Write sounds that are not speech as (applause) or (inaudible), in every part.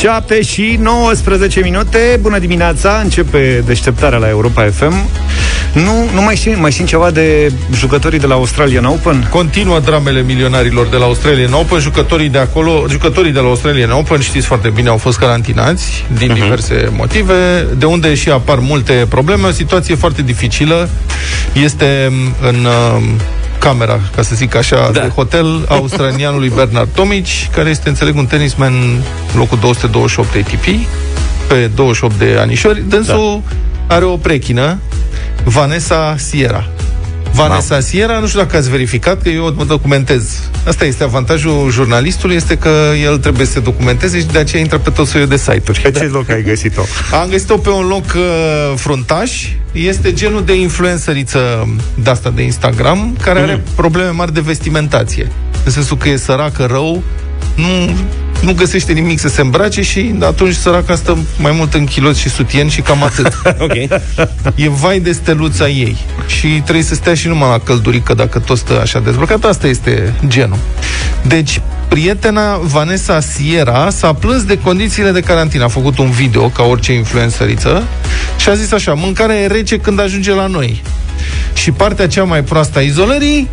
7 și 19 minute. Bună dimineața, începe deșteptarea la Europa FM. Nu, nu mai știm, mai știm ceva de jucătorii de la Australian Open? Continuă dramele milionarilor de la Australian Open. Jucătorii de acolo, jucătorii de la Australian Open, știți foarte bine, au fost carantinați din uh-huh. diverse motive, de unde și apar multe probleme. O situație foarte dificilă. Este în uh, camera, ca să zic așa, da. de hotel australianului (laughs) Bernard Tomic, care este, înțeleg, un tenisman locul 228 ATP, pe 28 de anișori. Dânsul da. are o prechină, Vanessa Sierra. Vanessa da. Sierra, nu știu dacă ați verificat, că eu mă documentez. Asta este avantajul jurnalistului, este că el trebuie să se documenteze și de aceea intră pe tot soiul de site-uri. Pe ce loc ai găsit-o? Am găsit-o pe un loc uh, fruntaș. Este genul de influenceriță de asta de Instagram, care mm. are probleme mari de vestimentație. În sensul că e săracă rău, nu nu găsește nimic să se îmbrace și atunci săraca stă mai mult în kilot și sutien și cam atât. (laughs) ok. E vai de steluța ei și trebuie să stea și numai la căldurică dacă tot stă așa dezbrăcat. Asta este genul. Deci, prietena Vanessa Sierra s-a plâns de condițiile de carantină. A făcut un video, ca orice influențăriță, și a zis așa, mâncarea e rece când ajunge la noi. Și partea cea mai proastă a izolării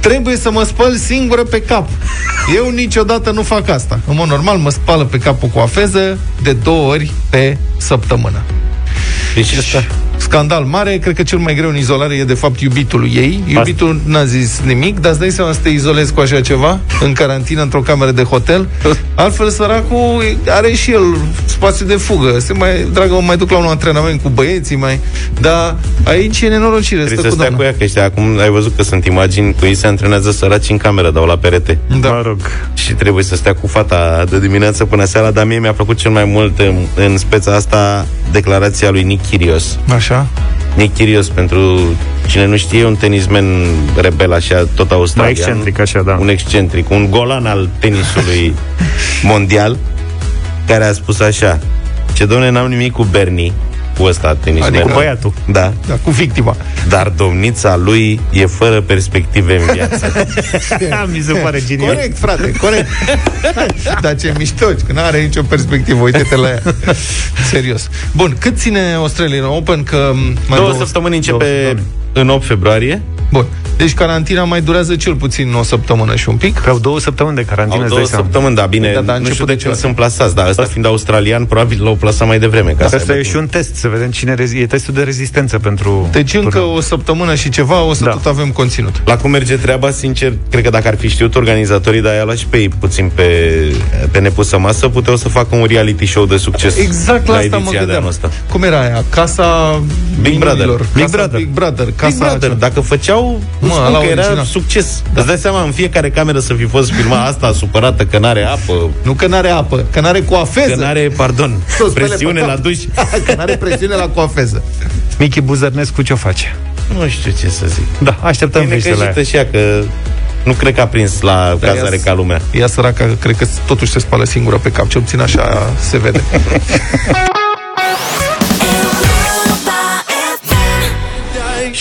trebuie să mă spăl singură pe cap. Eu niciodată nu fac asta. În mod normal mă spală pe capul cu afeză de două ori pe săptămână. Deci asta scandal mare, cred că cel mai greu în izolare e de fapt iubitul ei. Iubitul n-a zis nimic, dar îți dai seama să te izolezi cu așa ceva în carantină, într-o cameră de hotel. (laughs) Altfel, săracul are și el spațiu de fugă. Se mai, dragă, mai duc la un antrenament cu băieții, mai... Dar aici e nenorocire. Trebuie să stea cu, cu ea, că ăștia, acum ai văzut că sunt imagini cu ei se antrenează săraci în cameră, dau la perete. Da. Mă rog. Și trebuie să stea cu fata de dimineață până seara, dar mie mi-a plăcut cel mai mult în, în speța asta declarația lui Nick Kyrgios. Așa. Nick Kyrgios, pentru cine nu știe, un tenismen rebel, așa, tot australian. Mai excentric, așa, da. Un excentric, un golan al tenisului (laughs) mondial, care a spus așa, ce domne, n-am nimic cu Bernie, cu ăsta tenismen. Adică cu băiatul. Da. da. cu victima. Dar domnița lui e fără perspective în viață. (laughs) Mi se pare genial. Corect, frate, corect. (laughs) Dar ce mișto, că nu are nicio perspectivă, uite-te la ea. Serios. Bun, cât ține Australian Open? Că mai două, două săptămâni începe două, în 8 februarie. Bun. Deci carantina mai durează cel puțin o săptămână și un pic. Că au două săptămâni de carantină. Au două săptămâni, da, bine, da, da, nu știu de când sunt plasați, dar ăsta fiind australian, probabil l-au plasat mai devreme. Ca asta e și un test, să vedem cine rezi- e testul de rezistență pentru... Deci încă o săptămână și ceva o să da. tot avem conținut. La cum merge treaba, sincer, cred că dacă ar fi știut organizatorii, dar i-a luat și pe ei puțin pe, pe nepusă masă, puteau să facă un reality show de succes. Exact la, la asta mă gândeam. Asta. Cum era aia? Casa Big Brother. Big Brother. Big Brother. Casa Big Brother. Dacă făceau, mă, la că era succes. Da. Îți dai seama în fiecare cameră să fi fost filmat asta supărată că n-are apă. Nu că n-are apă, că n-are coafeză. Că n-are, pardon, (laughs) presiune la duș. (laughs) că n-are presiune la coafeză. Michi Buzărnescu ce-o face? Nu știu ce să zic. Da, așteptăm veștile și ea că nu cred că a prins la da, cazare ca lumea. Ea săraca, cred că totuși se spală singură pe cap, ce obțin așa se vede. (laughs)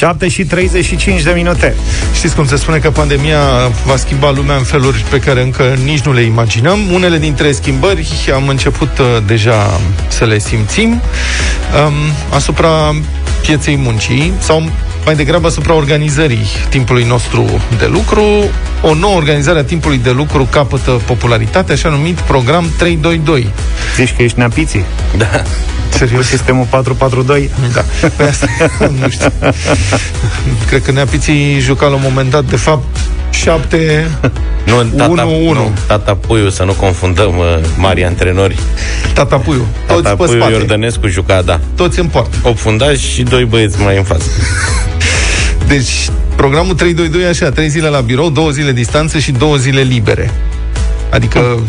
7 și 35 de minute. Știți cum se spune că pandemia va schimba lumea în feluri pe care încă nici nu le imaginăm. Unele dintre schimbări am început uh, deja să le simțim um, asupra pieței muncii sau mai degrabă asupra organizării timpului nostru de lucru. O nouă organizare a timpului de lucru capătă popularitate, așa numit program 322. Zici că ești neapiții? Da. Serios? Sistemul 442? Da. Pe (laughs) asta, nu știu. Cred că neapiții juca la un moment dat, de fapt, 7 (laughs) nu, tata, 1, 1. Nu, tata Puiu, să nu confundăm uh, mari antrenori. Tata Puiu. Toți tata Puiu Iordănescu juca, da. Toți în poartă. 8 fundași și doi băieți mai în față. (laughs) Deci, programul 322 e așa, 3 zile la birou, 2 zile distanță și 2 zile libere. Adică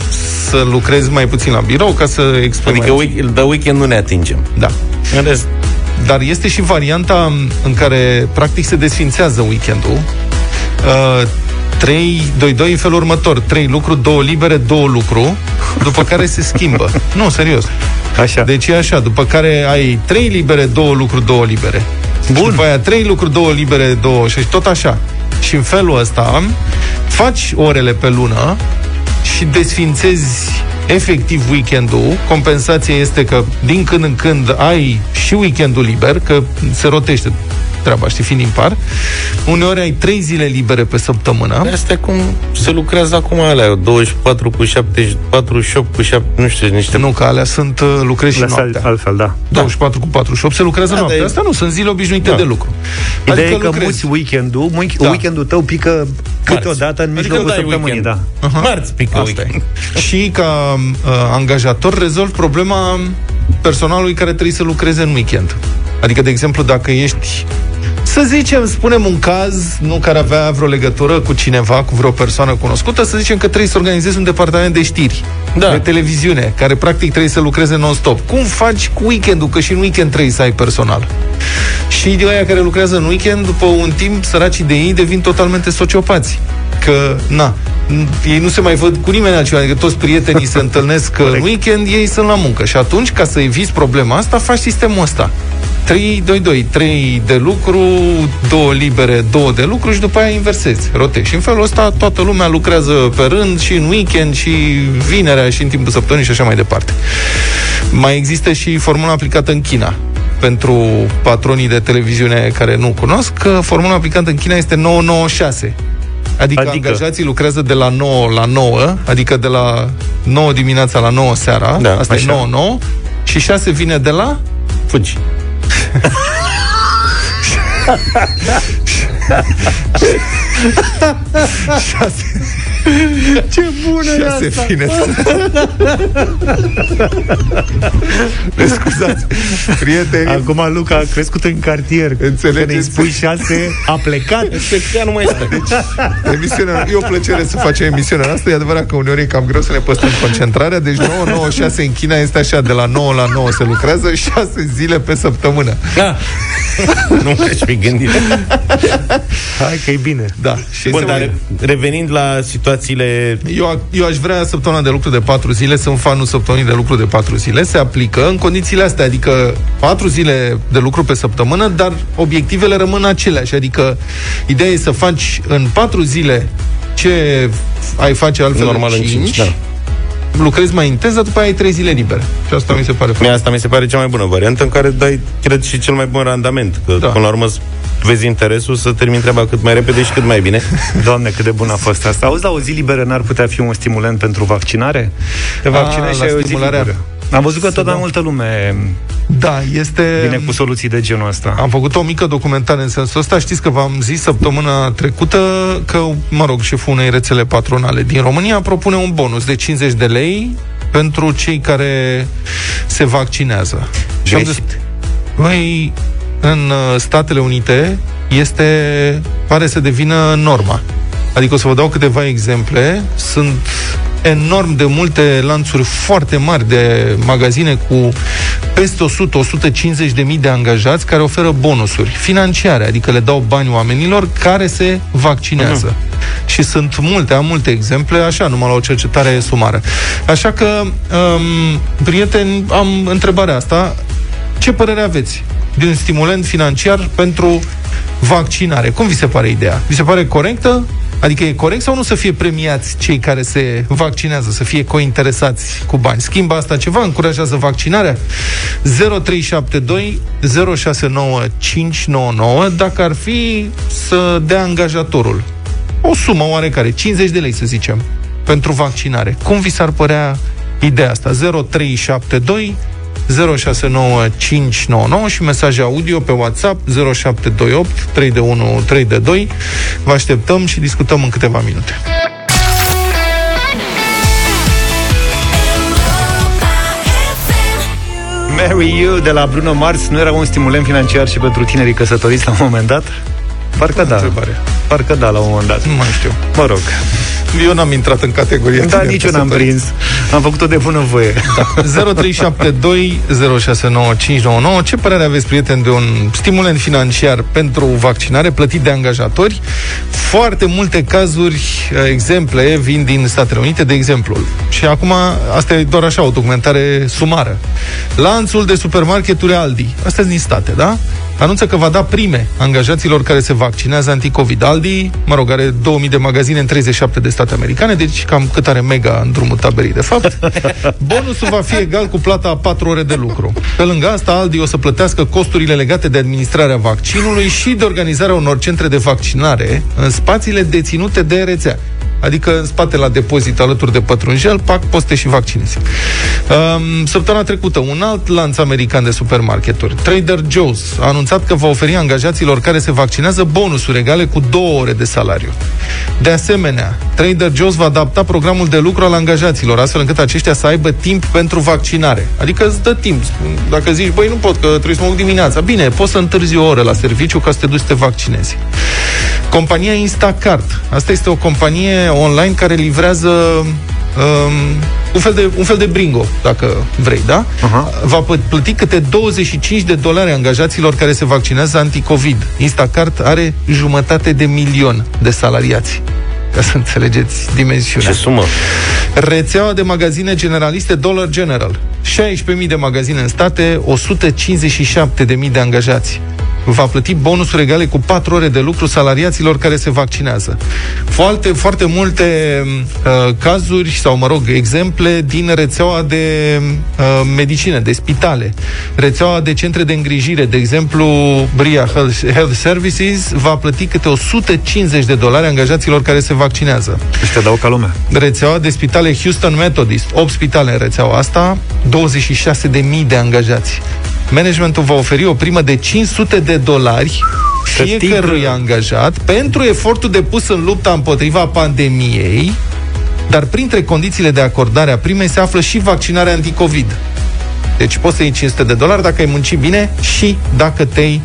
să lucrezi mai puțin la birou ca să expui Adică mai de weekend nu ne atingem. Da. În rest, dar este și varianta în care practic se desfințează weekendul. Uh, 3, 2, 2 în felul următor. 3 lucru, 2 libere, 2 lucru După care se schimbă. (laughs) Nu, serios. Așa. Deci e așa, după care ai 3 libere, 2 lucru, 2 libere. Bun. Și după aia 3 lucru, 2 libere, 2 și tot așa. Și în felul ăsta faci orele pe lună și desfințezi efectiv weekendul. Compensația este că din când în când ai și weekendul liber, că se rotește treaba, știi, fiind impar. Uneori ai trei zile libere pe săptămână. Asta cum se lucrează acum alea, 24 cu 7, 48 cu 7, nu știu, niște... Nu, că alea sunt uh, lucrezi și noaptea. altfel, da. 24 cu 48 se lucrează Da, noaptea. dar e- Asta nu, sunt zile obișnuite Da. de lucru. Ideea e că lucrezi. muți weekendul, week- Da. weekendul tău pică câteodată în Adică mijlocul dai săptămânii, weekend. da. Uh-huh. Marți pică Asta weekend. e. și ca uh, angajator rezolvi problema personalului care trebuie să lucreze în weekend. Adică, de exemplu, dacă ești să zicem, spunem un caz, nu care avea vreo legătură cu cineva, cu vreo persoană cunoscută, să zicem că trebuie să organizezi un departament de știri, Da. de televiziune, care practic trebuie să lucreze non-stop. Cum faci cu weekendul? Că și în weekend trebuie să ai personal. Și de aia care lucrează în weekend, după un timp, săracii de ei devin totalmente sociopați. Că, na, n- ei nu se mai văd cu nimeni altceva, adică toți prietenii se (laughs) întâlnesc în weekend, ei sunt la muncă. Și atunci, ca să eviți problema asta, faci sistemul ăsta. 3, 2, 2, 3 de lucru, 2 libere, 2 de lucru și după aia inversezi, rotezi. Și în felul ăsta toată lumea lucrează pe rând și în weekend și vinerea și în timpul săptămânii și așa mai departe. Mai există și formula aplicată în China pentru patronii de televiziune care nu cunosc, că formula aplicată în China este 996. Adică, adică Adică? angajații lucrează de la 9 la 9, adică de la 9 dimineața la 9 seara, Da, asta așa. e 9-9, și 6 vine de la Fugi. (laughs) (laughs) (laughs) (laughs) Ce bună 6 vine (laughs) Ne scuzați, prieteni, Acum Luca a crescut în cartier. Înțelegeți? Când îi spui șase, a plecat. Ea nu mai stă. Emisiunea, e o plăcere să facem emisiunea asta. E adevărat că uneori e cam greu să ne păstrăm concentrarea. Deci 9, 9, 6 în China este așa, de la 9 la 9 se lucrează, 6 zile pe săptămână. Da. nu mai fi gândit. Hai că e bine. Da. Și Bun, se dar mai- revenind la situațiile eu, eu aș vrea săptămâna de lucru de 4 zile, sunt fanul săptămânii de lucru de 4 zile, se aplică în condițiile astea, adică 4 zile de lucru pe săptămână, dar obiectivele rămân aceleași, adică ideea e să faci în 4 zile ce ai face altfel normal în 5, da. Lucrezi mai intens, dar după aia ai 3 zile libere. Și asta mi se pare Mie asta mi se pare cea mai bună variantă în care dai, cred, și cel mai bun randament. Că, Da. da. până la urmă, vezi interesul să termin treaba cât mai repede și cât mai bine. (laughs) Doamne, cât de bună a fost asta. Auzi, la o zi liberă n-ar putea fi un stimulant pentru vaccinare? Te A, vaccinezi și la ai o zi stimularea. liberă. Am văzut că Să tot mai dau. multă lume Da, este... vine cu soluții de genul ăsta. Am făcut o mică documentare în sensul ăsta. Știți că v-am zis săptămâna trecută că, mă rog, șeful unei rețele patronale din România propune un bonus de 50 de lei pentru cei care se vaccinează. Și am zis, Greșit. Băi, în uh, Statele Unite este, pare să devină norma. Adică o să vă dau câteva exemple. Sunt enorm de multe lanțuri foarte mari de magazine cu peste 100-150 de mii de angajați care oferă bonusuri financiare, adică le dau bani oamenilor care se vaccinează. Uh-huh. Și sunt multe, am multe exemple, așa, numai la o cercetare sumară. Așa că, um, prieteni, am întrebarea asta. Ce părere aveți de un stimulant financiar pentru vaccinare? Cum vi se pare ideea? Vi se pare corectă? Adică e corect sau nu să fie premiați cei care se vaccinează, să fie cointeresați cu bani? Schimbă asta ceva? Încurajează vaccinarea? 0372 069 599 dacă ar fi să dea angajatorul o sumă oarecare, 50 de lei să zicem, pentru vaccinare. Cum vi s-ar părea ideea asta? 0372 069599 și mesaje audio pe WhatsApp 0728 3 de 1 3 de 2. Vă așteptăm și discutăm în câteva minute. Marry You de la Bruno Mars nu era un stimulant financiar și pentru tinerii căsătoriți la un moment dat? Parcă da. Întrebare. Parcă da, la un moment dat. Nu mai știu. Mă rog. Eu n-am intrat în categoria Da, tineri nici eu n-am căsătoriți. prins. Am făcut-o de bună voie. 0372 069599 Ce părere aveți, prieteni, de un stimulant financiar pentru vaccinare plătit de angajatori? Foarte multe cazuri, eh, exemple, vin din Statele Unite, de exemplu. Și acum, asta e doar așa, o documentare sumară. Lanțul de supermarketuri Aldi. Astea sunt din state, da? Anunță că va da prime angajaților care se vaccinează anticovid. Aldi, mă rog, are 2000 de magazine în 37 de state americane, deci cam cât are mega în drumul taberii, de fapt. (laughs) Bonusul va fi egal cu plata a 4 ore de lucru. Pe lângă asta, Aldi o să plătească costurile legate de administrarea vaccinului și de organizarea unor centre de vaccinare în spațiile deținute de rețea. Adică în spate la depozit alături de pătrunjel, pac, poste și vaccinezi. Um, săptămâna trecută, un alt lanț american de supermarketuri, Trader Joe's, a anunțat că va oferi angajaților care se vaccinează bonusuri egale cu două ore de salariu. De asemenea, Trader Joe's va adapta programul de lucru al angajaților, astfel încât aceștia să aibă timp pentru vaccinare. Adică îți dă timp. Dacă zici, băi, nu pot, că trebuie să mă duc dimineața. Bine, poți să întârzi o oră la serviciu ca să te duci să te vaccinezi. Compania Instacart. Asta este o companie online care livrează um, un, fel de, un fel de bringo, dacă vrei, da? Uh-huh. Va plăti câte 25 de dolari angajaților care se vaccinează anticovid. Instacart are jumătate de milion de salariați ca să înțelegeți dimensiunea. Ce sumă? Rețeaua de magazine generaliste Dollar General. 16.000 de magazine în state, 157.000 de angajați va plăti bonusuri egale cu 4 ore de lucru salariaților care se vaccinează. Foarte, foarte multe uh, cazuri sau, mă rog, exemple din rețeaua de uh, medicină, de spitale, rețeaua de centre de îngrijire, de exemplu, Bria Health, Health Services va plăti câte 150 de dolari angajaților care se vaccinează. Ăștia dau ca lumea. Rețeaua de spitale Houston Methodist, 8 spitale în rețeaua asta, 26.000 de angajați managementul va oferi o primă de 500 de dolari fiecărui angajat pentru efortul depus în lupta împotriva pandemiei, dar printre condițiile de acordare a primei se află și vaccinarea anticovid. Deci poți să iei 500 de dolari dacă ai muncit bine și dacă te-ai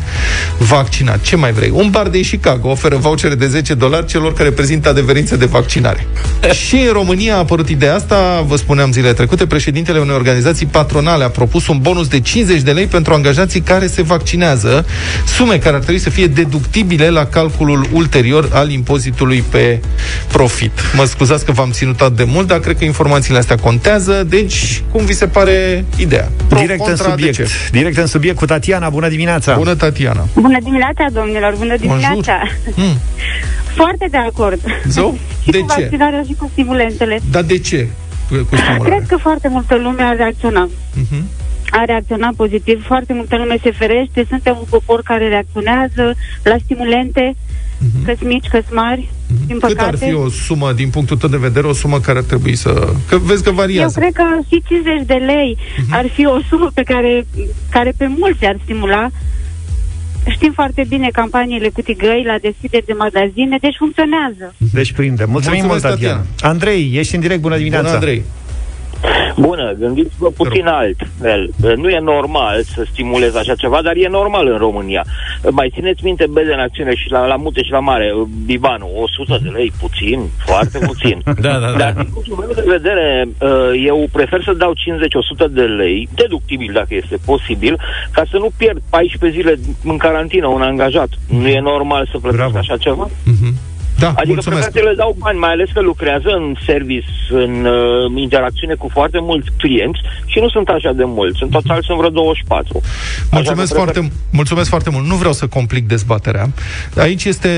vaccinat. Ce mai vrei? Un bar de Chicago oferă vouchere de 10 dolari celor care prezintă adeverințe de vaccinare. (laughs) și în România a apărut ideea asta, vă spuneam zilele trecute, președintele unei organizații patronale a propus un bonus de 50 de lei pentru angajații care se vaccinează, sume care ar trebui să fie deductibile la calculul ulterior al impozitului pe profit. Mă scuzați că v-am ținut atât de mult, dar cred că informațiile astea contează, deci cum vi se pare ideea? Pro, direct în subiect. Direct în subiect cu Tatiana. Bună dimineața! Bună, Tatiana! Bună dimineața, domnilor! Bună dimineața! Mm. Foarte de acord. Zău? (laughs) și de cu ce? vaccinarea și cu stimulentele. Dar de ce? Cu Cred că foarte multă lume a reacționat. Uh-huh. A reacționat pozitiv. Foarte multă lume se ferește. Suntem un popor care reacționează la stimulente, uh-huh. că mici, că mari. Mm-hmm. Din păcate. Cât ar fi o sumă, din punctul tău de vedere, o sumă care ar trebui să... Că vezi că variază. Eu cred că și 50 de lei uh-huh. ar fi o sumă pe care, care pe mulți ar stimula. Știm foarte bine campaniile cu tigăi la deschideri de magazine, deci funcționează. Deci prinde. Mulțumim mult, Tatiana. Andrei, ești în direct, bună dimineața. Bună, Andrei. Bună, gândiți-vă puțin altfel. Nu e normal să stimulezi așa ceva, dar e normal în România. Mai țineți minte Bede în acțiune și la, la mute și la mare, Bibanu, 100 de lei, puțin, foarte puțin. (laughs) da, da, da. Dar din punctul meu de vedere, uh, eu prefer să dau 50-100 de lei, deductibil dacă este posibil, ca să nu pierd 14 zile în carantină un angajat. Nu e normal să plătesc așa ceva? Mm-hmm. Da, adică mulțumesc. prefer să le dau bani, mai ales că lucrează în service, în uh, interacțiune cu foarte mulți clienți și nu sunt așa de mulți. În total sunt vreo 24. Mulțumesc prefer... foarte, mulțumesc foarte mult. Nu vreau să complic dezbaterea. Aici este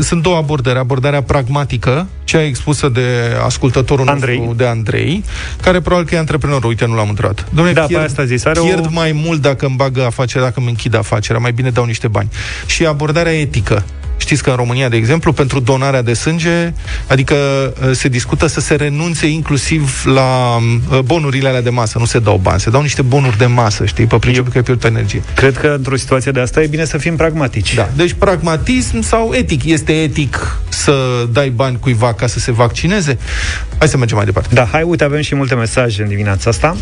sunt două abordări. Abordarea pragmatică, cea expusă de ascultătorul Andrei. nostru, de Andrei, care probabil că e antreprenor. Uite, nu l-am întrebat. Dom'le, da, pierd, asta zis, are pierd o... mai mult dacă îmi bagă afacerea, dacă îmi închid afacerea. Mai bine dau niște bani. Și abordarea etică. Știți că în România, de exemplu, pentru donarea de sânge, adică uh, se discută să se renunțe inclusiv la uh, bonurile alea de masă. Nu se dau bani, se dau niște bonuri de masă, știi, pe principiu că e pierdut energie. Cred că într-o situație de asta e bine să fim pragmatici. Da, deci pragmatism sau etic. Este etic să dai bani cuiva ca să se vaccineze? Hai să mergem mai departe. Da, hai, uite, avem și multe mesaje în dimineața asta.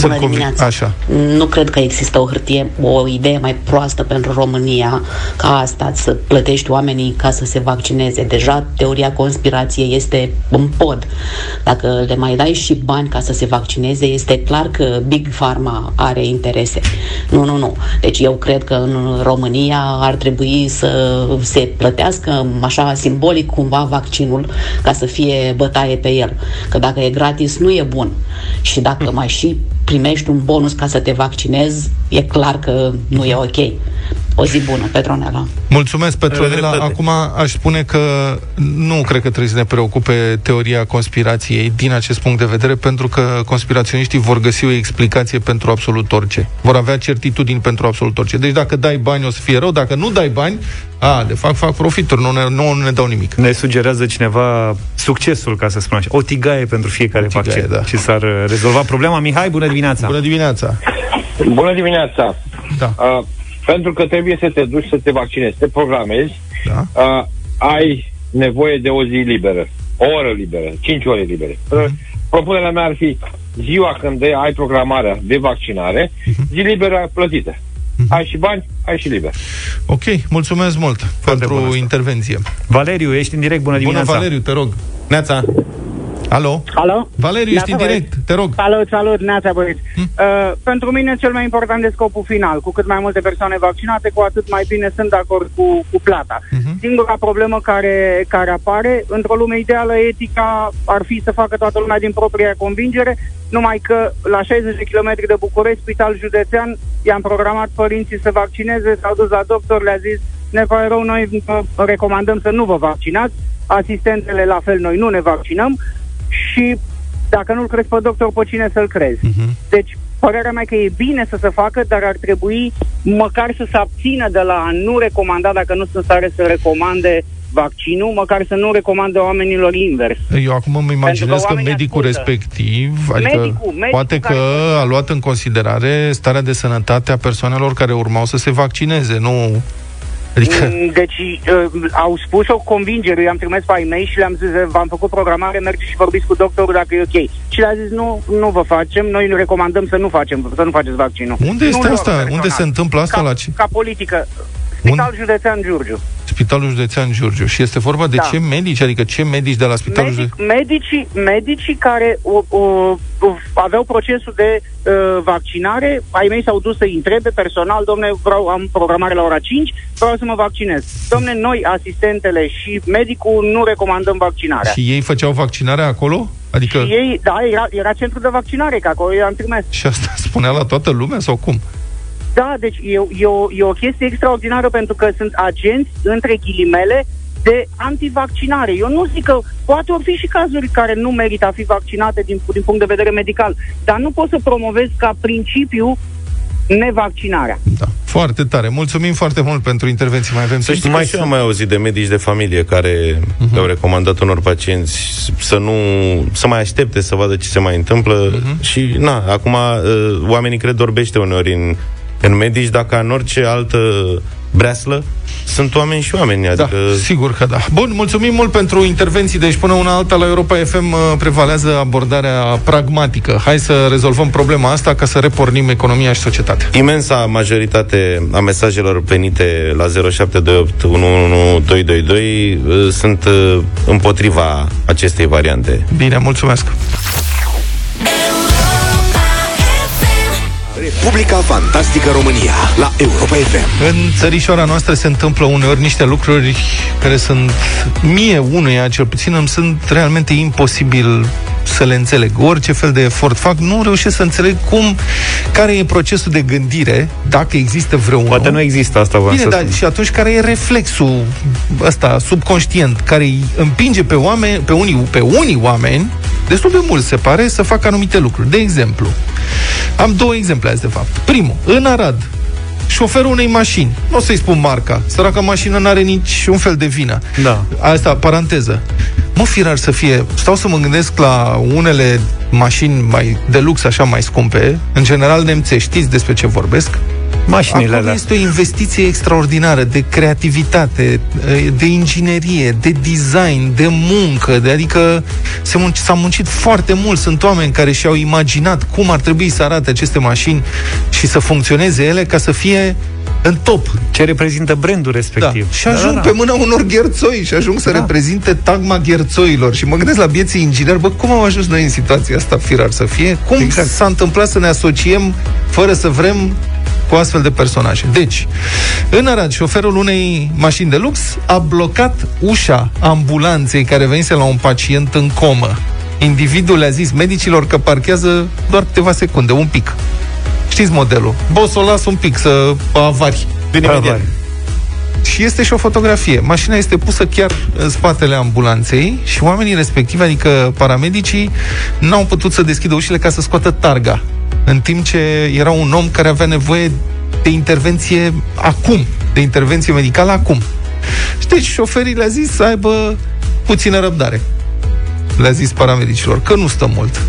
Bună dimineața. Așa. Nu cred că există o hârtie, o idee mai proastă pentru România ca asta, să plătești oamenii ca să se vaccineze. Deja teoria conspirației este în pod. Dacă le mai dai și bani ca să se vaccineze, este clar că Big Pharma are interese. Nu, nu, nu. Deci eu cred că în România ar trebui să se plătească așa simbolic cumva vaccinul ca să fie bătaie pe el. Că dacă e gratis, nu e bun. Și dacă mai și primești un bonus ca să te vaccinezi, e clar că nu e ok. O zi bună, Petronela. Mulțumesc, Petronela. Acum aș spune că nu cred că trebuie să ne preocupe teoria conspirației din acest punct de vedere, pentru că conspiraționiștii vor găsi o explicație pentru absolut orice. Vor avea certitudini pentru absolut orice. Deci dacă dai bani o să fie rău, dacă nu dai bani, a, de fapt fac profituri, nu ne, nu, nu ne dau nimic. Ne sugerează cineva succesul, ca să spun așa. O tigaie pentru fiecare o tigaie, vaccin. Da. Și s-ar rezolva problema. Mihai, bună dimineața! Bună dimineața! Bună dimineața! Da. Uh, pentru că trebuie să te duci să te vaccinezi, te programezi, da. uh, ai nevoie de o zi liberă, o oră liberă, 5 ore libere. Mm. Propunerea mea ar fi ziua când ai programarea de vaccinare, mm-hmm. zi liberă plătită. Mm-hmm. Ai și bani, ai și liber. Ok, mulțumesc mult Foarte pentru intervenție. Valeriu, ești în direct, bună dimineața. Bună, Valeriu, te rog. Neața. Alo? Alo? Valeriu, ești în direct, te rog. Salut, salut, neața băieți. Hmm? Uh, pentru mine cel mai important de scopul final. Cu cât mai multe persoane vaccinate, cu atât mai bine sunt de acord cu, cu plata. Uh-huh. Singura problemă care, care apare, într-o lume ideală, etica ar fi să facă toată lumea din propria convingere, numai că la 60 de km de București, spital județean, i-am programat părinții să vaccineze, s-au dus la doctor, le-a zis, ne pare rău, noi recomandăm să nu vă vaccinați, asistentele la fel, noi nu ne vaccinăm, și dacă nu-l crezi pe doctor, pe cine să-l crezi. Uh-huh. Deci, părerea mea că e bine să se facă, dar ar trebui măcar să se abțină de la a nu recomanda, dacă nu sunt stare să recomande vaccinul, măcar să nu recomande oamenilor invers. Eu acum îmi imaginez că, că medicul spusă. respectiv, adică medicul, medicul poate că a luat în considerare starea de sănătate a persoanelor care urmau să se vaccineze, nu Adică... Mm, deci uh, au spus o convingere, i-am trimis pe e-mail și le-am zis, v-am făcut programare, mergeți și vorbiți cu doctorul dacă e ok. Și le-a zis, nu, nu vă facem, noi ne recomandăm să nu facem, să nu faceți vaccinul. Unde este nu asta? Unde se întâmplă asta ca, la ce? Ca politică. Spital Un... Județean Giurgiu. Spitalul Județean Giurgiu. Și este vorba de da. ce medici? Adică ce medici de la Spitalul Medic, Județean? Medicii, medicii care o, o, o, aveau procesul de uh, vaccinare, ai mei s-au dus să-i întrebe personal, domne, vreau, am programare la ora 5, vreau să mă vaccinez. Domne, noi, asistentele și medicul, nu recomandăm vaccinarea. Și ei făceau vaccinarea acolo? Adică... Și ei, da, era, era centru de vaccinare, că acolo i-am trimis. Și asta (laughs) spunea la toată lumea sau cum? Da, deci e, e, o, e o chestie extraordinară pentru că sunt agenți, între ghilimele, de antivaccinare. Eu nu zic că poate ori fi și cazuri care nu merită a fi vaccinate din, din punct de vedere medical, dar nu pot să promovez ca principiu nevaccinarea. Da, foarte tare. Mulțumim foarte mult pentru intervenție. Mai avem să știi mai și am mai auzit de medici de familie care uh-huh. le-au recomandat unor pacienți să nu să mai aștepte să vadă ce se mai întâmplă uh-huh. și na, acum uh, oamenii cred orbește uneori în în medici, dacă în orice altă breaslă, sunt oameni și oameni. Da, adică... Da, sigur că da. Bun, mulțumim mult pentru intervenții. Deci până una alta la Europa FM uh, prevalează abordarea pragmatică. Hai să rezolvăm problema asta ca să repornim economia și societatea. Imensa majoritate a mesajelor venite la 0728 11222 uh, sunt uh, împotriva acestei variante. Bine, mulțumesc. Republica Fantastică România la Europa FM. În țărișoara noastră se întâmplă uneori niște lucruri care sunt mie unuia, cel puțin îmi sunt realmente imposibil să le înțeleg. Orice fel de efort fac, nu reușesc să înțeleg cum, care e procesul de gândire, dacă există vreunul. Poate nu există asta, vă Bine, dar și atunci care e reflexul ăsta subconștient, care îi împinge pe oameni, pe unii, pe unii oameni, destul de mult se pare, să facă anumite lucruri. De exemplu, am două exemple azi, de fapt. Primul, în Arad, șoferul unei mașini, nu o să-i spun marca, săraca mașină nu are nici un fel de vină. Da. Asta, paranteză. Mă, firar să fie, stau să mă gândesc la unele mașini mai de lux, așa mai scumpe, în general nemțești, știți despre ce vorbesc, Mașinile Acolo alea. este o investiție extraordinară de creativitate, de inginerie, de design, de muncă, de, adică se munci, s-a muncit foarte mult. Sunt oameni care și-au imaginat cum ar trebui să arate aceste mașini și să funcționeze ele ca să fie în top. Ce reprezintă brandul respectiv. Da. Și ajung da, da. pe mâna unor gherțoi și ajung să da. reprezinte tagma gherțoilor. Și mă gândesc la vieții ingineri, bă, cum am ajuns noi în situația asta, firar să fie? Cum exact. s-a întâmplat să ne asociem, fără să vrem, cu astfel de personaje. Deci, în Arad, șoferul unei mașini de lux a blocat ușa ambulanței care venise la un pacient în comă individul le-a zis medicilor că parchează doar câteva secunde, un pic. Știți modelul. Boss, o las un pic să avari. Bine, imediat. Și este și o fotografie. Mașina este pusă chiar în spatele ambulanței și oamenii respectivi, adică paramedicii, n-au putut să deschidă ușile ca să scoată targa. În timp ce era un om care avea nevoie de intervenție acum, de intervenție medicală acum. Și deci șoferii le-a zis să aibă puțină răbdare. Le-a zis paramedicilor că nu stă mult.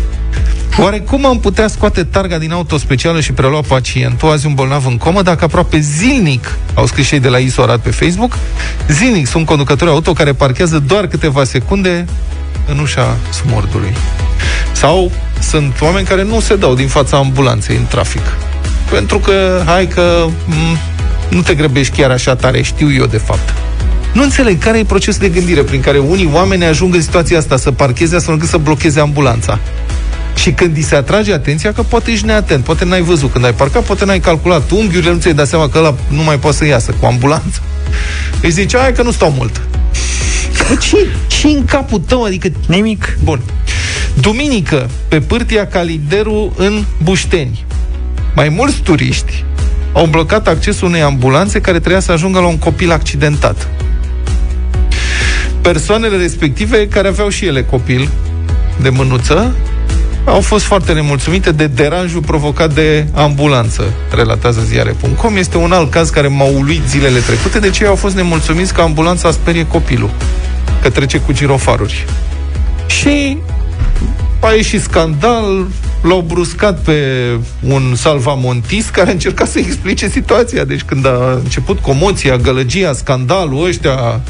Oare cum am putea scoate targa din auto specială și prelua pacientul, azi un bolnav în comă, dacă aproape zilnic, au scris cei de la ISO pe Facebook, zilnic sunt conducători auto care parchează doar câteva secunde în ușa smordului. Sau sunt oameni care nu se dau din fața ambulanței în trafic. Pentru că, hai că m- nu te grăbești chiar așa tare, știu eu de fapt. Nu înțeleg care e procesul de gândire prin care unii oameni ajung în situația asta să parcheze astfel încât să blocheze ambulanța. Și când îi se atrage atenția că poate ești neatent, poate n-ai văzut când ai parcat, poate n-ai calculat unghiurile, nu ți-ai dat seama că ăla nu mai poate să iasă cu ambulanța. Îi zice, hai că nu stau mult. ce, ce în capul tău? Adică nimic. Bun. Duminică, pe pârtia Calideru în Bușteni, mai mulți turiști au blocat accesul unei ambulanțe care trebuia să ajungă la un copil accidentat. Persoanele respective, care aveau și ele copil de mânuță, au fost foarte nemulțumite de deranjul provocat de ambulanță, relatează ziare.com. Este un alt caz care m-a uluit zilele trecute, de ce au fost nemulțumiți că ambulanța sperie copilul, că trece cu girofaruri. Și a ieșit scandal, l-au bruscat pe un salvamontist care a încercat să explice situația. Deci când a început comoția, gălăgia, scandalul, ăștia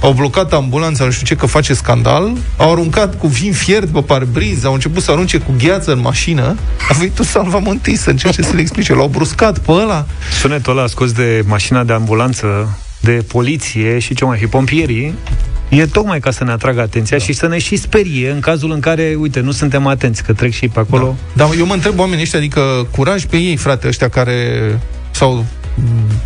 au blocat ambulanța, nu știu ce, că face scandal, au aruncat cu vin fiert pe parbriz, au început să arunce cu gheață în mașină, a venit un salvamontist să încerce să le explice. L-au bruscat pe ăla. Sunetul ăla scos de mașina de ambulanță de poliție și ce mai fi, pompierii, E tocmai ca să ne atragă atenția da. și să ne și sperie în cazul în care, uite, nu suntem atenți, că trec și pe acolo. Da. Dar eu mă întreb oamenii ăștia, adică curaj pe ei, frate, ăștia care s-au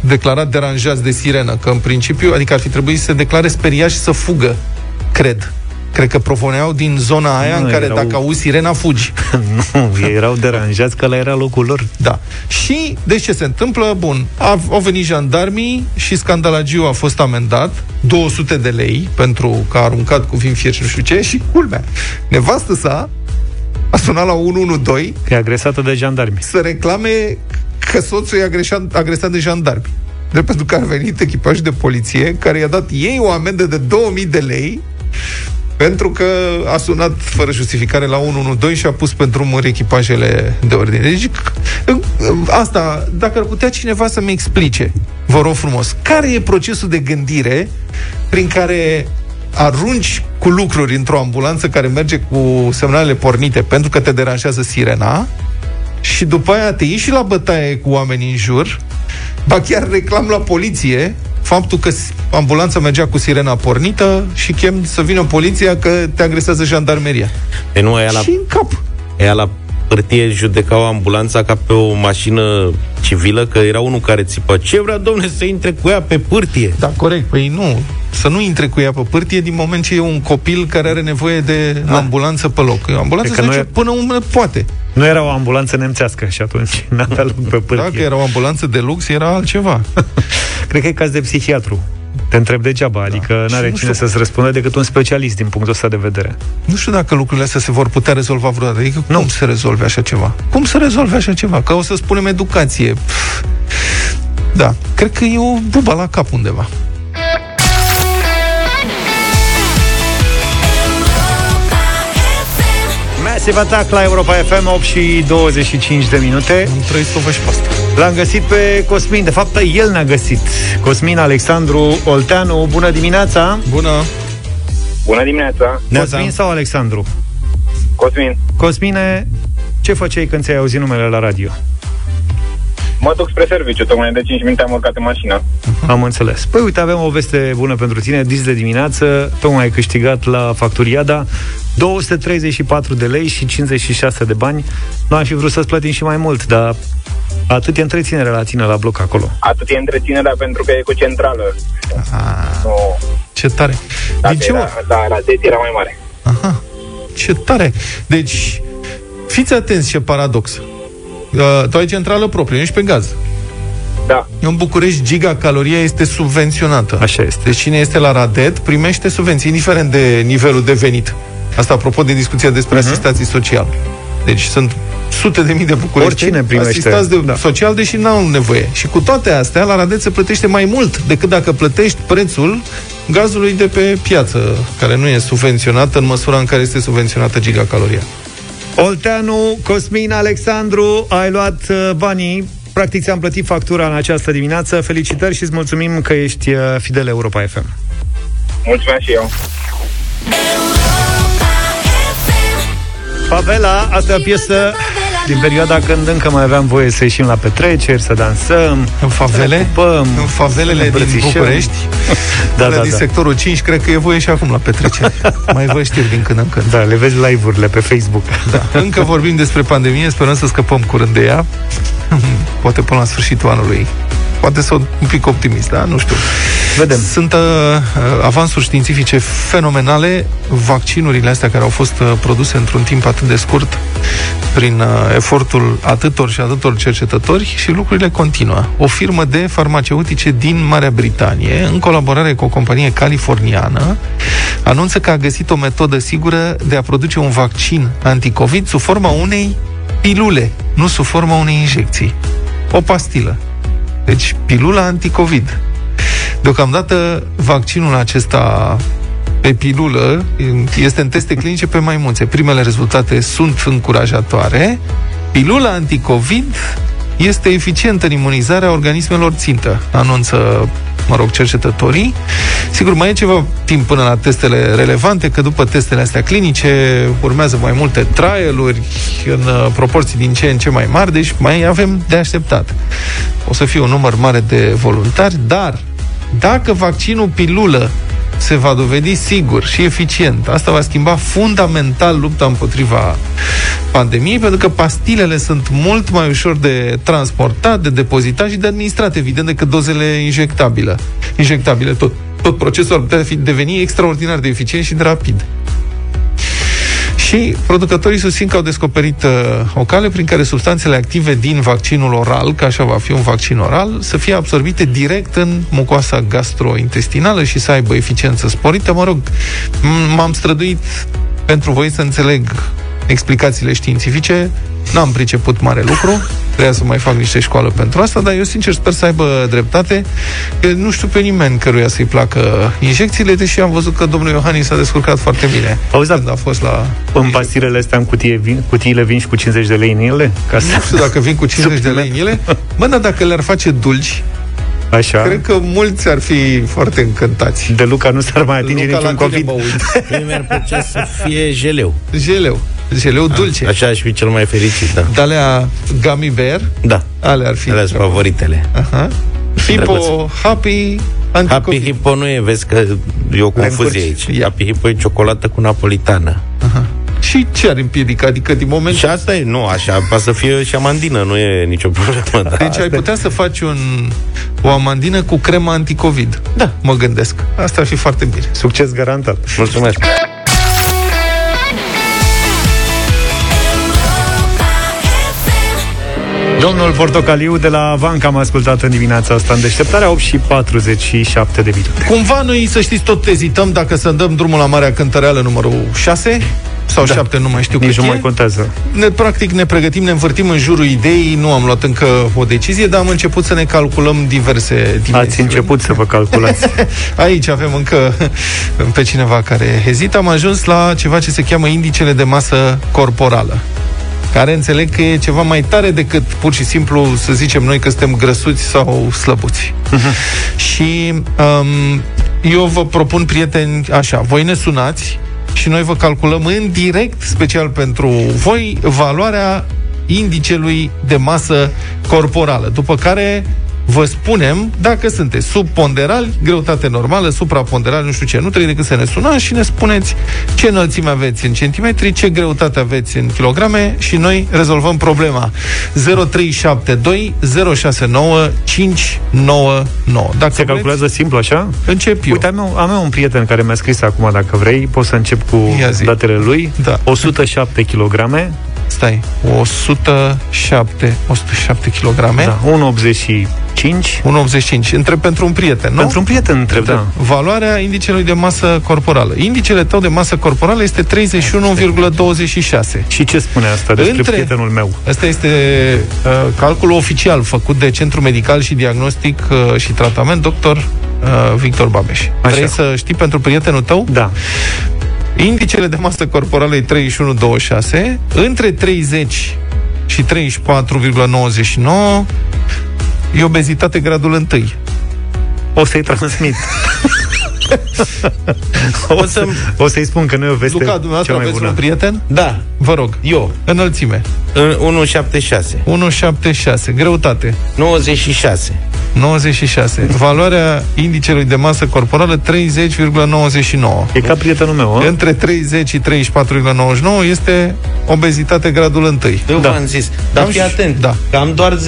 declarat deranjați de sirenă, că în principiu, adică ar fi trebuit să se declare speriați și să fugă, cred. Cred că propuneau din zona aia nu, în care erau... dacă auzi sirena, fugi. (laughs) nu, ei erau deranjați că la era locul lor. Da. Și, deci ce se întâmplă? Bun, au venit jandarmii și scandalagiu a fost amendat 200 de lei pentru că a aruncat cu vin fier și nu știu ce și culmea. Nevastă sa a sunat la 112 e agresată de jandarmi. Să reclame că soțul e agresat, agresat de jandarmi. De pentru că a venit echipaj de poliție care i-a dat ei o amendă de 2000 de lei pentru că a sunat fără justificare la 112 și a pus pentru drumuri echipajele de ordine. Deci, asta, dacă ar putea cineva să-mi explice, vă rog frumos, care e procesul de gândire prin care arunci cu lucruri într-o ambulanță care merge cu semnalele pornite pentru că te deranjează sirena și după aia te ieși la bătaie cu oamenii în jur, ba chiar reclam la poliție faptul că ambulanța mergea cu sirena pornită și chem să vină poliția că te agresează jandarmeria. E nu, aia la... Și în cap. Ea la hârtie judecau ambulanța ca pe o mașină civilă, că era unul care țipa, ce vrea, domne, să intre cu ea pe pârtie? Da, corect. Păi nu, să nu intre cu ea pe pârtie din moment ce e un copil care are nevoie de da. ambulanță pe loc. Ambulanța se duce e... până unde poate. Nu era o ambulanță nemțească și atunci (laughs) n-avea loc pe pârtie. Dacă era o ambulanță de lux, era altceva. (laughs) Cred că e caz de psihiatru. Te întreb degeaba, da. adică nu are cine să-ți răspundă decât un specialist din punctul ăsta de vedere. Nu știu dacă lucrurile astea se vor putea rezolva vreodată. Adică nu. cum se rezolve așa ceva? Cum se rezolve așa ceva? Că o să spunem educație. Pff. Da, cred că e o buba la cap undeva. Massive Attack la Europa FM 8 și 25 de minute. Am trăit să și pasta L-am găsit pe Cosmin, de fapt el ne-a găsit. Cosmin Alexandru Olteanu, bună dimineața. Bună. Bună dimineața. Cosmin sau Alexandru? Cosmin. Cosmine, ce făceai când ți-ai auzit numele la radio? Mă duc spre serviciu, tocmai de 5 minute am urcat în mașină. Am înțeles. Păi uite, avem o veste bună pentru tine, dis de dimineață, tocmai ai câștigat la Facturiada 234 de lei și 56 de bani. Nu am fi vrut să-ți plătim și mai mult, dar atât e întreținerea la tine la bloc acolo. Atât e întreținerea pentru că e cu centrală. Aha. No. Ce tare. Da, Din ce era, da, era, era mai mare. Aha. Ce tare! Deci, fiți atenți ce paradox. Uh, tu ai centrală proprie, ești pe gaz. Da. În București, gigacaloria este subvenționată. Așa este. Deci cine este la Radet primește subvenții, indiferent de nivelul de venit. Asta apropo de discuția despre uh-huh. asistații sociale. Deci sunt sute de mii de bucurești asistați de da. social, deși n-au nevoie. Și cu toate astea, la Radet se plătește mai mult decât dacă plătești prețul gazului de pe piață, care nu e subvenționat în măsura în care este subvenționată gigacaloria. Olteanu, Cosmin, Alexandru, ai luat uh, banii Practic ți-am plătit factura în această dimineață. Felicitări și îți mulțumim că ești uh, fidel Europa FM. Mulțumesc și eu. Favela, asta e o piesă din perioada când încă mai aveam voie să ieșim la petreceri, să dansăm, în favele, ocupăm, în favelele din București, (laughs) da, da, din da. sectorul 5, cred că e voie și acum la petreceri. (laughs) mai vă știri din când în când. Da, le vezi live-urile pe Facebook. Da. (laughs) Încă vorbim despre pandemie, sperăm să scăpăm curând de ea. Poate până la sfârșitul anului. Poate să un pic optimist, da? Nu știu. Vedem. Sunt uh, avansuri științifice fenomenale, vaccinurile astea care au fost uh, produse într-un timp atât de scurt, prin uh, efortul atâtor și atâtor cercetători și lucrurile continuă. O firmă de farmaceutice din Marea Britanie, în colaborare cu o companie californiană, anunță că a găsit o metodă sigură de a produce un vaccin anticovid sub forma unei pilule, nu sub forma unei injecții. O pastilă. Deci, pilula anticovid. Deocamdată, vaccinul acesta pe pilulă este în teste clinice pe maimuțe. Primele rezultate sunt încurajatoare. Pilula anticovid este eficientă în imunizarea organismelor țintă, anunță, mă rog, cercetătorii. Sigur, mai e ceva timp până la testele relevante, că după testele astea clinice urmează mai multe trialuri în uh, proporții din ce în ce mai mari, deci mai avem de așteptat. O să fie un număr mare de voluntari, dar dacă vaccinul pilulă se va dovedi sigur și eficient. Asta va schimba fundamental lupta împotriva pandemiei, pentru că pastilele sunt mult mai ușor de transportat, de depozitat și de administrat, evident, decât dozele injectabile. Injectabile, tot, tot procesul ar putea fi deveni extraordinar de eficient și de rapid. Și producătorii susțin că au descoperit uh, o cale prin care substanțele active din vaccinul oral, că așa va fi un vaccin oral, să fie absorbite direct în mucoasa gastrointestinală și să aibă eficiență sporită. Mă rog, m-am străduit pentru voi să înțeleg explicațiile științifice. N-am priceput mare lucru, trebuia să mai fac niște școală pentru asta, dar eu sincer sper să aibă dreptate. Eu nu știu pe nimeni căruia să-i placă injecțiile, deși am văzut că domnul Iohannis s-a descurcat foarte bine. Auzi, când a fost la... În pastilele astea în cutie, vin, cutiile vin și cu 50 de lei în ele? Ca să... Nu știu dacă vin cu (laughs) 50 de lei în ele. Bă, dar dacă le-ar face dulci, Așa. Cred că mulți ar fi foarte încântați. De Luca nu s-ar mai atinge Luca niciun COVID. Mie mi-ar plăcea să fie geleu. Geleu. Geleu dulce. Așa aș fi cel mai fericit, da. De alea gummy bear? Da. Ale ar fi. Alea sunt favoritele. Aha. Hippo, Happy, Happy Hippo nu e, vezi că e o confuzie aici. Happy Hippo e ciocolată cu napolitană. Aha. Și ce ar împiedica? Adică din moment... Și asta e, nu, așa, poate să fie și amandină, nu e nicio problemă. Da, deci ai putea să faci un, o amandină cu cremă anticovid. Da. Mă gândesc. Asta ar fi foarte bine. Succes garantat. Mulțumesc. Domnul Portocaliu de la Vanca am ascultat în dimineața asta în deșteptarea 8 și 47 de minute. Cumva noi, să știți, tot ezităm dacă să dăm drumul la Marea Cântăreală numărul 6 sau da. 7, nu mai știu Nici cât nu mai contează. Ne, practic ne pregătim, ne învârtim în jurul ideii, nu am luat încă o decizie, dar am început să ne calculăm diverse dimensiuni. Ați început să vă calculați. (laughs) Aici avem încă pe cineva care hezită. Am ajuns la ceva ce se cheamă indicele de masă corporală care înțeleg că e ceva mai tare decât pur și simplu să zicem noi că suntem grăsuți sau slăbuți. Uh-huh. Și um, eu vă propun, prieteni, așa, voi ne sunați și noi vă calculăm în direct, special pentru voi, valoarea indicelui de masă corporală. După care vă spunem dacă sunteți subponderali, greutate normală, supraponderali, nu știu ce. Nu trebuie decât să ne sunați și ne spuneți ce înălțime aveți în centimetri, ce greutate aveți în kilograme și noi rezolvăm problema. 0372 069 599. Dacă Se calculează vreți, simplu așa? Încep eu. Uite, am eu, am eu un prieten care mi-a scris acum, dacă vrei, pot să încep cu datele lui. Da. 107 kg. Stai, 107, 107 kg. Da, 1,80 1,85. 1,85. Întreb pentru un prieten, nu? Pentru un prieten întreb, da. Valoarea indicelui de masă corporală. Indicele tău de masă corporală este 31,26. Și ce spune asta despre Între... prietenul meu? Asta este uh, calculul oficial făcut de Centrul Medical și Diagnostic uh, și Tratament, doctor uh, Victor Babeș. Așa. Vrei să știi pentru prietenul tău? Da. Indicele de masă corporală e 31,26. Între 30 și 34,99 E obezitate gradul 1. O să-i transmit. (laughs) o, să, o să-i spun că nu e o veste Luca, dumneavoastră aveți bună. un prieten? Da. Vă rog. Eu. Înălțime. 1,76. 1,76. Greutate. 96. 96. Valoarea indicelui de masă corporală 30,99. E ca prietenul meu, a? Între 30 și 34,99 este obezitate gradul 1. Eu da. v-am zis. Dar fii atent, da. că am doar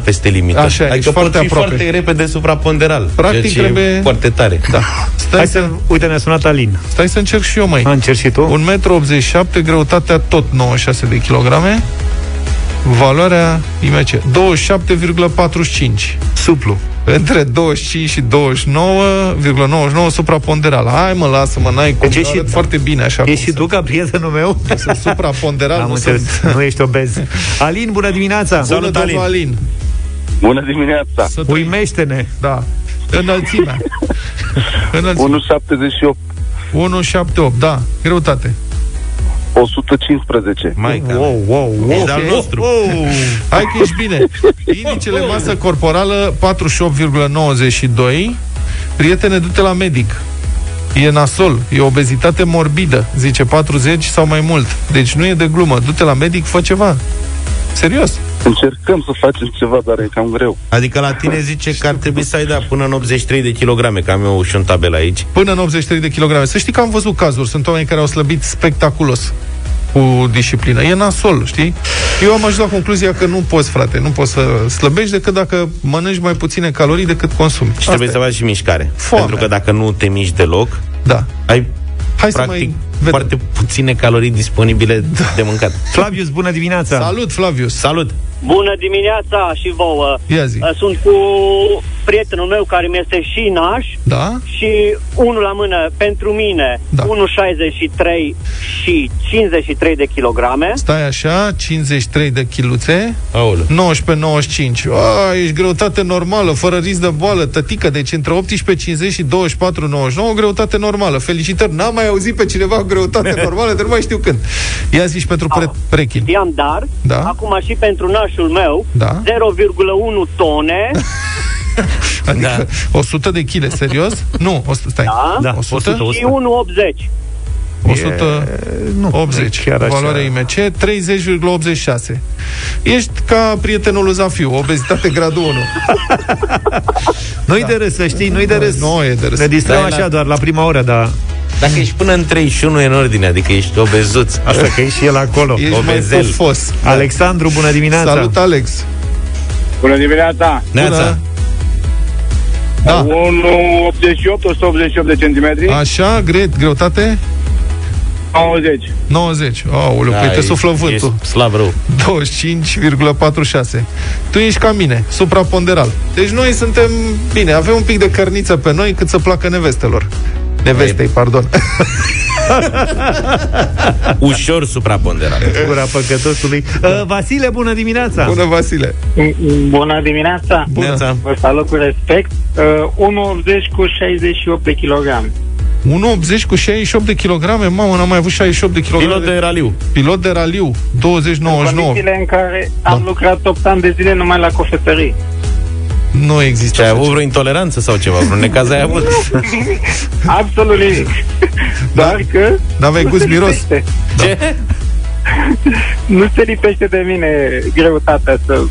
0,99 peste limită. Așa, adică foarte pot fi aproape. foarte repede supraponderal. Practic trebuie... foarte tare. Da. Stai Hai să... să... Uite, ne-a sunat Alin. Stai să încerc și eu, mai. A, încerc și tu? 1,87 m, greutatea tot 96 de kilograme. Valoarea IMC 27,45 Suplu între 25 și 29,99 supraponderal. Hai mă, lasă-mă, n-ai cum. Deci și, foarte bine așa. Ești și tu ca prietenul meu? (laughs) Sunt supraponderal, Am nu, sunt... nu ești obez. (laughs) Alin, bună dimineața! Bună, Salut, Alin. Alin! Bună dimineața! Uimește-ne! Da. Înălțimea. (laughs) Înălțimea. 1,78. 1,78, da. Greutate. 115. Mai wow, wow, wow. E al nostru. Wow. Hai că ești bine. Indicele masă corporală 48,92. Prietene, du-te la medic. E nasol, e obezitate morbidă, zice 40 sau mai mult. Deci nu e de glumă. Du-te la medic, fă ceva. Serios. Încercăm să facem ceva, dar e cam greu. Adică la tine zice că ar trebui să ai da până în 83 de kilograme, că am eu și un tabel aici. Până în 83 de kilograme. Să știi că am văzut cazuri. Sunt oameni care au slăbit spectaculos cu disciplină. E nasol, știi? Eu am ajuns la concluzia că nu poți, frate, nu poți să slăbești decât dacă mănânci mai puține calorii decât consumi. Și Asta trebuie e. să faci și mișcare. Foame. Pentru că dacă nu te miști deloc, da. ai Hai Practic, să mai vedem. foarte puține calorii disponibile da. de mâncat. Flavius, bună dimineața! Salut, Flavius! Salut! Bună dimineața și vouă! Ia zi. Sunt cu prietenul meu care mi este și naș da? și unul la mână pentru mine, da. 1,63 și 53 de kilograme. Stai așa, 53 de kiluțe, 19-95. A, ești greutate normală, fără risc de boală, tătică, deci între 18,50 și 24,99, greutate normală. Felicitări, n-am mai auzit pe cineva cu greutate normală, dar nu mai știu când. Ia zi și pentru pre- prechin. Știam, dar, da? acum și pentru nașul meu, da? 0,1 tone, (laughs) Adică da. 100 de kg, serios? Nu, 100, stai. Da, da 100? 100? Și 1,80. 180. Chiar așa. Valoarea IMC 30,86. Ești ca prietenul lui Zafiu, obezitate gradul 1. (laughs) nu-i da. de râs, să știi, nu-i de râs. Nu e de râs. Ne distrăm da, așa la... doar la prima oră, dar... Dacă ești până în 31 e în ordine, adică ești obezuț. Asta că ești și el acolo. Ești Obezel. Fos. Da. Alexandru, bună dimineața. Salut, Alex. Bună dimineața. Neața. Da. 1,88, 188 de centimetri. Așa, gre- greutate? 90. 90. Aoleu, da, păi te suflă vântul. Slab rău. 25,46. Tu ești ca mine, supraponderal. Deci noi suntem, bine, avem un pic de cărniță pe noi cât să placă nevestelor. Nevestei, pardon. (laughs) Ușor supraponderal. Gura păcătosului. Uh, Vasile, bună dimineața! Bună, Vasile! Bună dimineața! Bună! Vă salut cu respect. Uh, 1,80 cu 68 de kilograme. 1,80 cu 68 de kilograme? Mamă, n-am mai avut 68 de kilograme. Pilot de raliu. Pilot de raliu, 20-99. În condițiile în care da. am lucrat 8 ani de zile numai la cofetării. Nu există. ai avut vreo intoleranță sau ceva? Vreun necaz ai avut? (laughs) Absolut nimic. Da? Doar că... N-aveai gust miros. Ce? (laughs) nu se lipește de mine greutatea să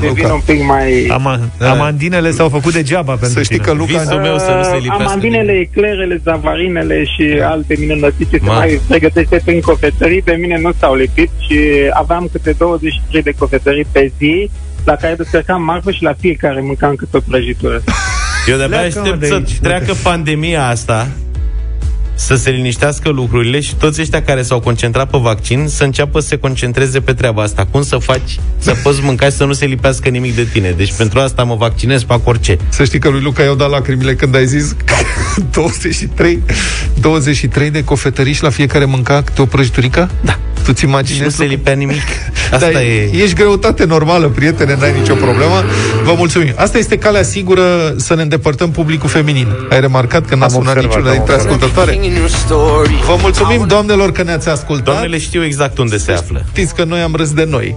devin un pic mai... Ama, amandinele s-au făcut degeaba pentru Să știi tine. că Luca... Visul meu să nu se lipească Amandinele, eclerele, zavarinele și alte minunății ce se mai pregătește prin cofetării, pe mine nu s-au lipit și aveam câte 23 de cofetării pe zi, la care descărcam marfă și la fiecare mâncam câte o prăjitură. Eu de-abia Pleacă, mă, aștept de să aici, treacă pandemia asta să se liniștească lucrurile și toți ăștia care s-au concentrat pe vaccin să înceapă să se concentreze pe treaba asta. Cum să faci să poți mânca și să nu se lipească nimic de tine. Deci pentru asta mă vaccinez, fac orice. Să știi că lui Luca i-au dat lacrimile când ai zis că (laughs) 23, 23 de cofetăriși și la fiecare mânca câte o prăjiturică? Da. Tu-ți Și imaginezi? nu se lipea nimic. (laughs) Asta da, e... Ești greutate normală, prietene, n-ai nicio problemă. Vă mulțumim. Asta este calea sigură să ne îndepărtăm publicul feminin. Ai remarcat că n-a Am sunat observat, niciuna am dintre observat. ascultătoare? Vă mulțumim, doamnelor, că ne-ați ascultat. Doamnele știu exact unde se află. Știți că noi am râs de noi.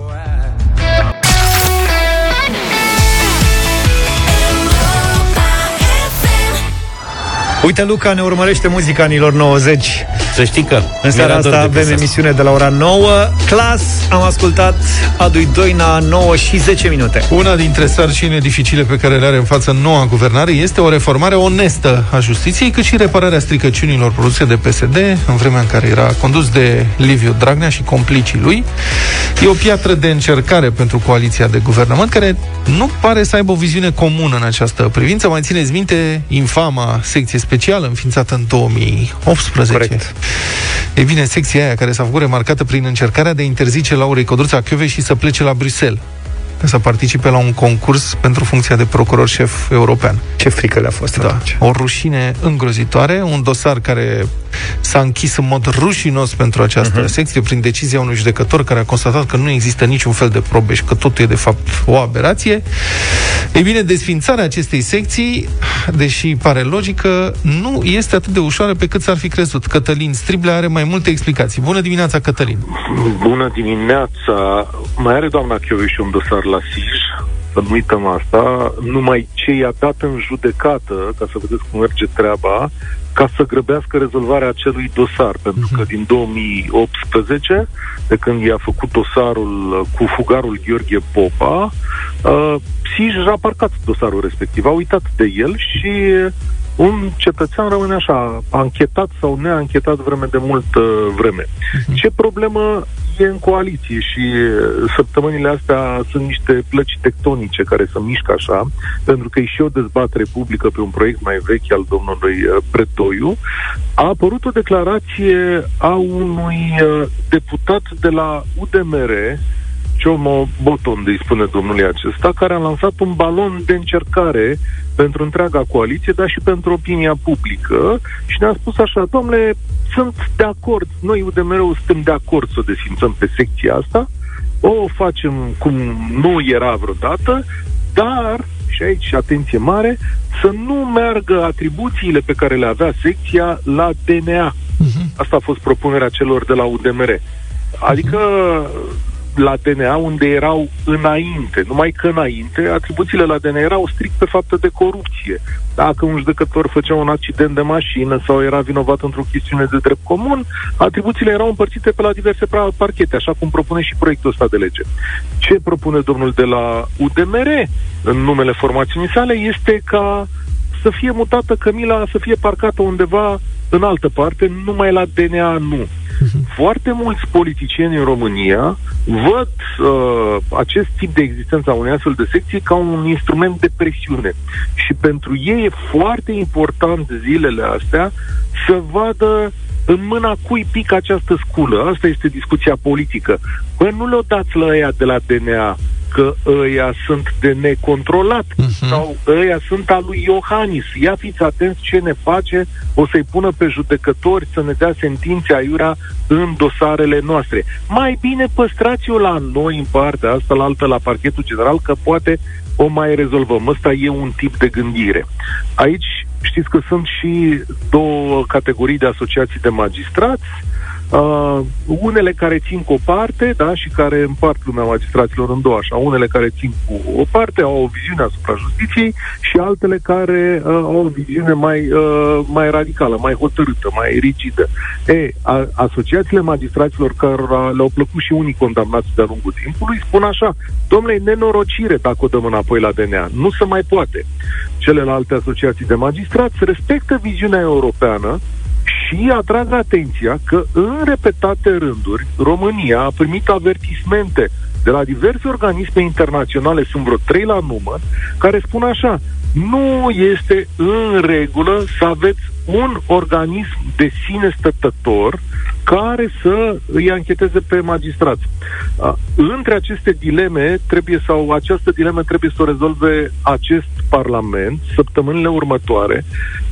Uite, Luca ne urmărește muzica anilor 90. Să știi că În seara Mirador asta de avem Pisas. emisiune de la ora 9. Clas, am ascultat Adui Doina 9 și 10 minute. Una dintre sarcinile dificile pe care le are în față noua guvernare este o reformare onestă a justiției, cât și repararea stricăciunilor produse de PSD în vremea în care era condus de Liviu Dragnea și complicii lui. E o piatră de încercare pentru coaliția de guvernământ care nu pare să aibă o viziune comună în această privință. Mai țineți minte infama secție specială înființată în 2018. Corect. E bine, secția aia care s-a făcut remarcată prin încercarea de a interzice Laurei Codruța și să plece la Bruxelles. ca să participe la un concurs pentru funcția de procuror șef european. Ce frică le-a fost Da, atunci. o rușine îngrozitoare, un dosar care s-a închis în mod rușinos pentru această Mhm. uh-huh. secție prin decizia unui judecător care a constatat că nu există niciun fel de probe și că totul e de fapt o aberație. Ei bine, desfințarea acestei secții, deși pare logică, nu este atât de ușoară pe cât s-ar fi crezut. Cătălin Striblea are mai multe explicații. Bună dimineața, Cătălin! Bună dimineața! Mai are doamna și un dosar la SIJ, să nu uităm asta, numai ce i-a dat în judecată, ca să vedeți cum merge treaba, ca să grăbească rezolvarea acelui dosar, pentru că din 2018, de când i-a făcut dosarul uh, cu fugarul Gheorghe Popa, uh, SIJ a parcat dosarul respectiv, a uitat de el și un cetățean rămâne așa, anchetat sau neanchetat vreme de multă vreme. Ce problemă e în coaliție și uh, săptămânile astea sunt niște plăci tectonice care se mișcă așa, pentru că e și o dezbatere publică pe un proiect mai vechi al domnului uh, Pretoiu. A apărut o declarație a unui uh, deputat de la UDMR, Ciomo Boton, îi spune domnului acesta, care a lansat un balon de încercare pentru întreaga coaliție, dar și pentru opinia publică și ne-a spus așa, domnule, sunt de acord, noi UDMR-ul suntem de acord să o desfințăm pe secția asta, o facem cum nu era vreodată, dar, și aici atenție mare, să nu meargă atribuțiile pe care le avea secția la DNA. Asta a fost propunerea celor de la UDMR. Adică la DNA unde erau înainte, numai că înainte atribuțiile la DNA erau strict pe fapte de corupție. Dacă un judecător făcea un accident de mașină sau era vinovat într-o chestiune de drept comun, atribuțiile erau împărțite pe la diverse pra- parchete, așa cum propune și proiectul ăsta de lege. Ce propune domnul de la UDMR în numele formațiunii sale este ca să fie mutată Camila, să fie parcată undeva în altă parte, numai la DNA nu. Foarte mulți politicieni în România văd uh, acest tip de existență a unei astfel de secții ca un instrument de presiune. Și pentru ei e foarte important zilele astea să vadă în mâna cui pică această sculă. Asta este discuția politică. Bă, nu le-o dați la ăia de la DNA că ăia sunt de necontrolat uh-huh. sau ăia sunt a lui Iohannis. Ia fiți atenți ce ne face, o să-i pună pe judecători să ne dea sentințe aiurea în dosarele noastre. Mai bine păstrați-o la noi în partea asta, la altă la parchetul general, că poate o mai rezolvăm. Ăsta e un tip de gândire. Aici știți că sunt și două categorii de asociații de magistrați, Uh, unele care țin cu o parte, da, și care împart lumea magistraților în două, așa, unele care țin cu o parte, au o viziune asupra justiției și altele care uh, au o viziune mai, uh, mai radicală, mai hotărâtă, mai rigidă. E, a, asociațiile magistraților care le-au plăcut și unii condamnați de-a lungul timpului spun așa, domnule, nenorocire dacă o dăm înapoi la DNA, nu se mai poate. Celelalte asociații de magistrați respectă viziunea europeană, și atrag atenția că în repetate rânduri România a primit avertismente de la diverse organisme internaționale, sunt vreo trei la număr, care spun așa, nu este în regulă să aveți un organism de sine stătător care să îi ancheteze pe magistrați. Între aceste dileme trebuie sau această dilemă trebuie să o rezolve acest Parlament săptămânile următoare,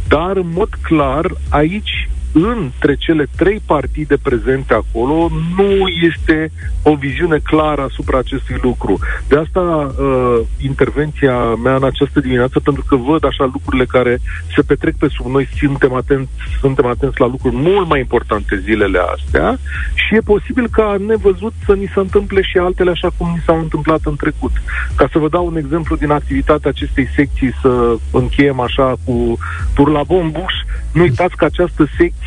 dar în mod clar aici între cele trei partide prezente acolo nu este o viziune clară asupra acestui lucru. De asta uh, intervenția mea în această dimineață, pentru că văd așa lucrurile care se petrec pe sub noi, suntem atenți, suntem atenți la lucruri mult mai importante zilele astea și e posibil ca nevăzut să ni se întâmple și altele așa cum ni s-au întâmplat în trecut. Ca să vă dau un exemplu din activitatea acestei secții, să încheiem așa cu turla bombuș, nu uitați că această secție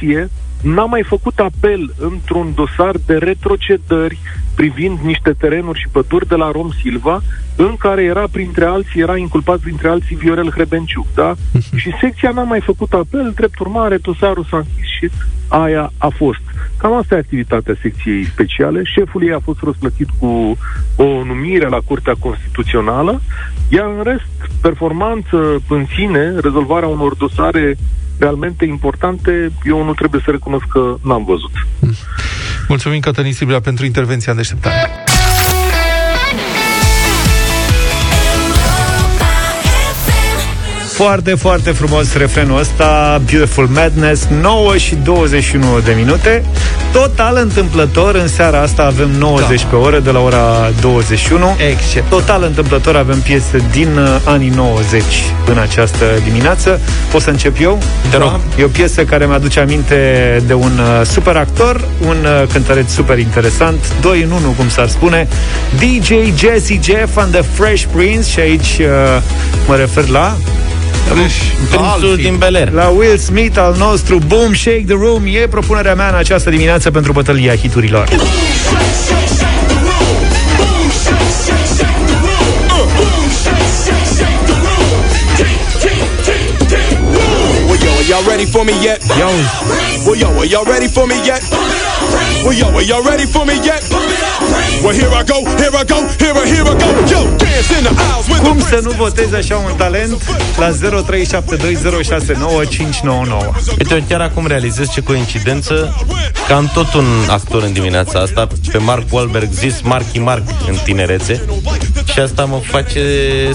n-a mai făcut apel într-un dosar de retrocedări privind niște terenuri și păduri de la Rom Silva, în care era printre alții, era inculpat printre alții Viorel Hrebenciuc, da? și secția n-a mai făcut apel, drept urmare, dosarul s-a închis și aia a fost. Cam asta e activitatea secției speciale. Șeful ei a fost răsplătit cu o numire la Curtea Constituțională, iar în rest, performanță în sine, rezolvarea unor dosare realmente importante, eu nu trebuie să recunosc că n-am văzut. Mulțumim, Cătălin Sibila, pentru intervenția în deșteptare. Foarte, foarte frumos refrenul ăsta Beautiful Madness 9 și 21 de minute Total întâmplător în seara asta avem 90 da. pe oră de la ora 21 Except. Total întâmplător avem piese din uh, anii 90 în această dimineață Pot să încep eu? Te rog. Da. E o piesă care mi-aduce aminte de un uh, super actor Un uh, cântăreț super interesant Doi în unu, cum s-ar spune DJ Jesse Jeff and the Fresh Prince Și aici uh, mă refer la Prințul din Bel Air. La Will Smith al nostru Boom Shake the Room E propunerea mea în această dimineață Pentru bătălia hiturilor Y'all ready for me yet? Yo. Well, yo, are y'all ready for me yet? Well, yo, are y'all ready for me yet? Well, here I go, here I go, here I, here I go. Yo, dance in the aisles with Cum the să nu votezi așa un talent La 0372069599 Uite, chiar acum realizez ce coincidență că am tot un actor în dimineața asta, pe Mark Wahlberg, zis Marky Mark în tinerețe. Și asta mă face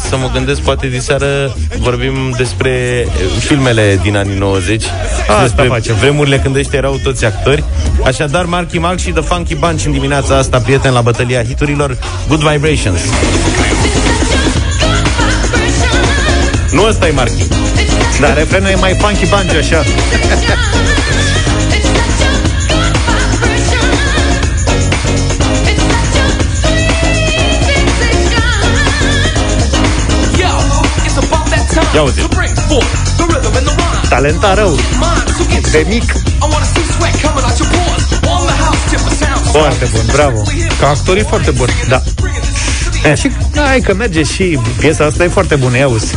să mă gândesc, poate diseară vorbim despre eh, filmele din anii 90, Asta despre facem. vremurile când ăștia erau toți actori. Așadar, Marky Mark și The Funky Bunch în dimineața asta, prieten la bătălia hiturilor, Good Vibrations. Nu ăsta e Marky. Dar refrenul e mai funky bunch așa Ia uite. Talenta rău De mic Foarte bun, bravo Ca actorii foarte buni. Da E, și hai că merge și piesa asta e foarte bună, ia uzi.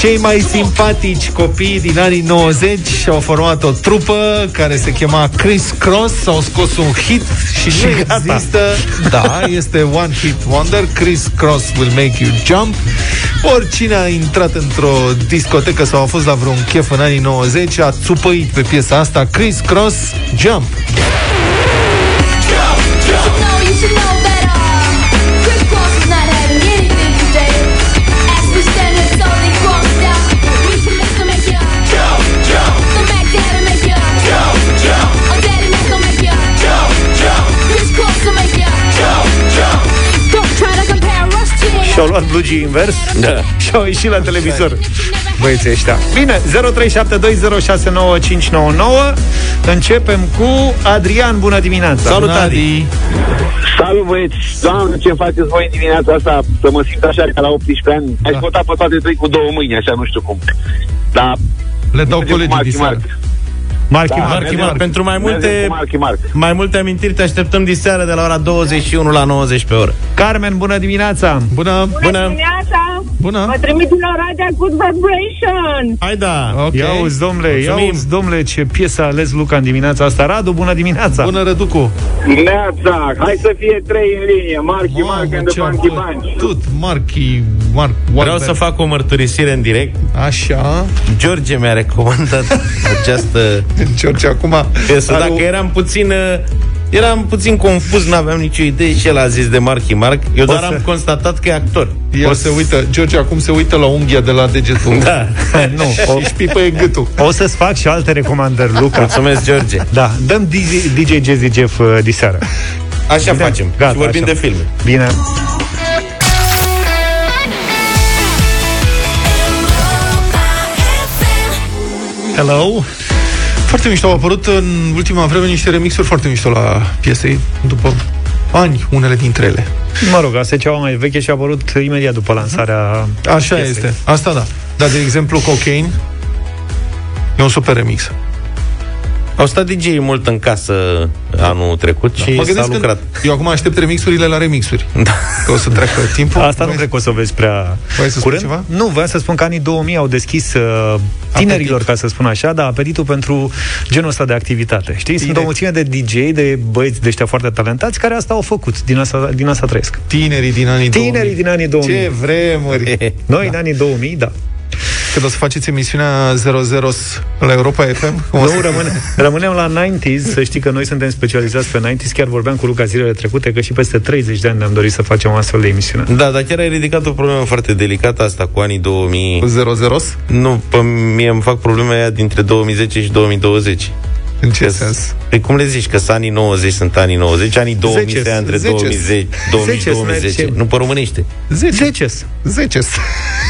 Cei mai simpatici copii din anii 90 au format o trupă care se chema Chris Cross, au scos un hit și, și nu gata. există, da, este One Hit Wonder, Chris Cross Will Make You Jump. Oricine a intrat într-o discotecă sau a fost la vreun chef în anii 90 a țupăit pe piesa asta Chris Cross Jump. Și-au luat blugii invers Da. (laughs) Și-au ieșit la televizor băieții ăștia. Bine, 0372069599. Începem cu Adrian. Bună dimineața! Salut, Adi! Salut, băieți! Doamne, ce faceți voi în dimineața asta? Să mă simt așa ca la 18 ani. Da. Aș vota pe toate trei cu două mâini, așa, nu știu cum. Dar... Le dau colegii diseară. Marchi, da, Marchi, Marchi, Pentru mai multe, Marchi, Marchi. mai multe amintiri te așteptăm diseară de la ora 21 la 90 pe oră. Carmen, bună dimineața! Bună! Bună, bună. dimineața! Bună! Mă trimit la Oradea Good Vibration! Hai da! Okay. Ia uzi, domnule, ia uzi, domnule, ce piesă a ales Luca în dimineața asta. Radu, bună dimineața! Bună, Răducu! Neața! Hai să fie trei în linie. Marchi, Marchi and the Funky Bunch. Tot, Marchi, Marc, Vreau să fac o mărturisire în direct. Așa. George mi-a recomandat această (laughs) George acum... Piesă, dacă o... eram puțin... Uh, eram puțin confuz, n-aveam nicio idee și el a zis de Marky Mark. Eu doar să... am constatat că e actor. El o se uită, George acum se uită la unghia de la degetul. Da. (laughs) nu, o... și șpipă e gâtul. O să-ți fac și alte recomandări, Luca. Mulțumesc, George. Da, dăm DJ, DJ Jazzy Jeff uh, diseară. Așa Bine? facem. Gata, și vorbim așa. de filme. Bine. Hello. Foarte mișto. Au apărut în ultima vreme niște remixuri foarte mișto la piesei, după ani, unele dintre ele. Mă rog, asta e ceva mai veche și a apărut imediat după lansarea Așa piesei. este. Asta da. Dar, de exemplu, Cocaine e un super remix. Au stat dj mult în casă anul trecut da. și mă s-a lucrat. Eu acum aștept remixurile la remixuri. Da. Că o să treacă timpul. Asta nu cred că o să o vezi prea Vrei să curând. ceva? Nu, vreau să spun că anii 2000 au deschis uh, tinerilor, Apetit. ca să spun așa, dar apetitul pentru genul ăsta de activitate. Știi? Tineri. Sunt o mulțime de DJ, de băieți de ăștia foarte talentați, care asta au făcut. Din asta, din asta trăiesc. Tinerii din anii Tinerii 2000. din anii 2000. Ce vremuri! (laughs) Noi, da. în anii 2000, da. Când o să faceți emisiunea 00 la Europa FM? Nu, rămâne, rămânem la 90s. Să știi că noi suntem specializați pe 90s. Chiar vorbeam cu Luca zilele trecute că și peste 30 de ani ne-am dorit să facem o astfel de emisiune. Da, dar chiar ai ridicat o problemă foarte delicată asta cu anii 2000. 00? Nu, pe mie îmi fac problema aia dintre 2010 și 2020. În ce sens? Păi cum le zici? Că sunt anii 90 sunt anii 90, anii 2000 se între 2010, 2010, 2010. Nu pe românește. 10. 10. 10.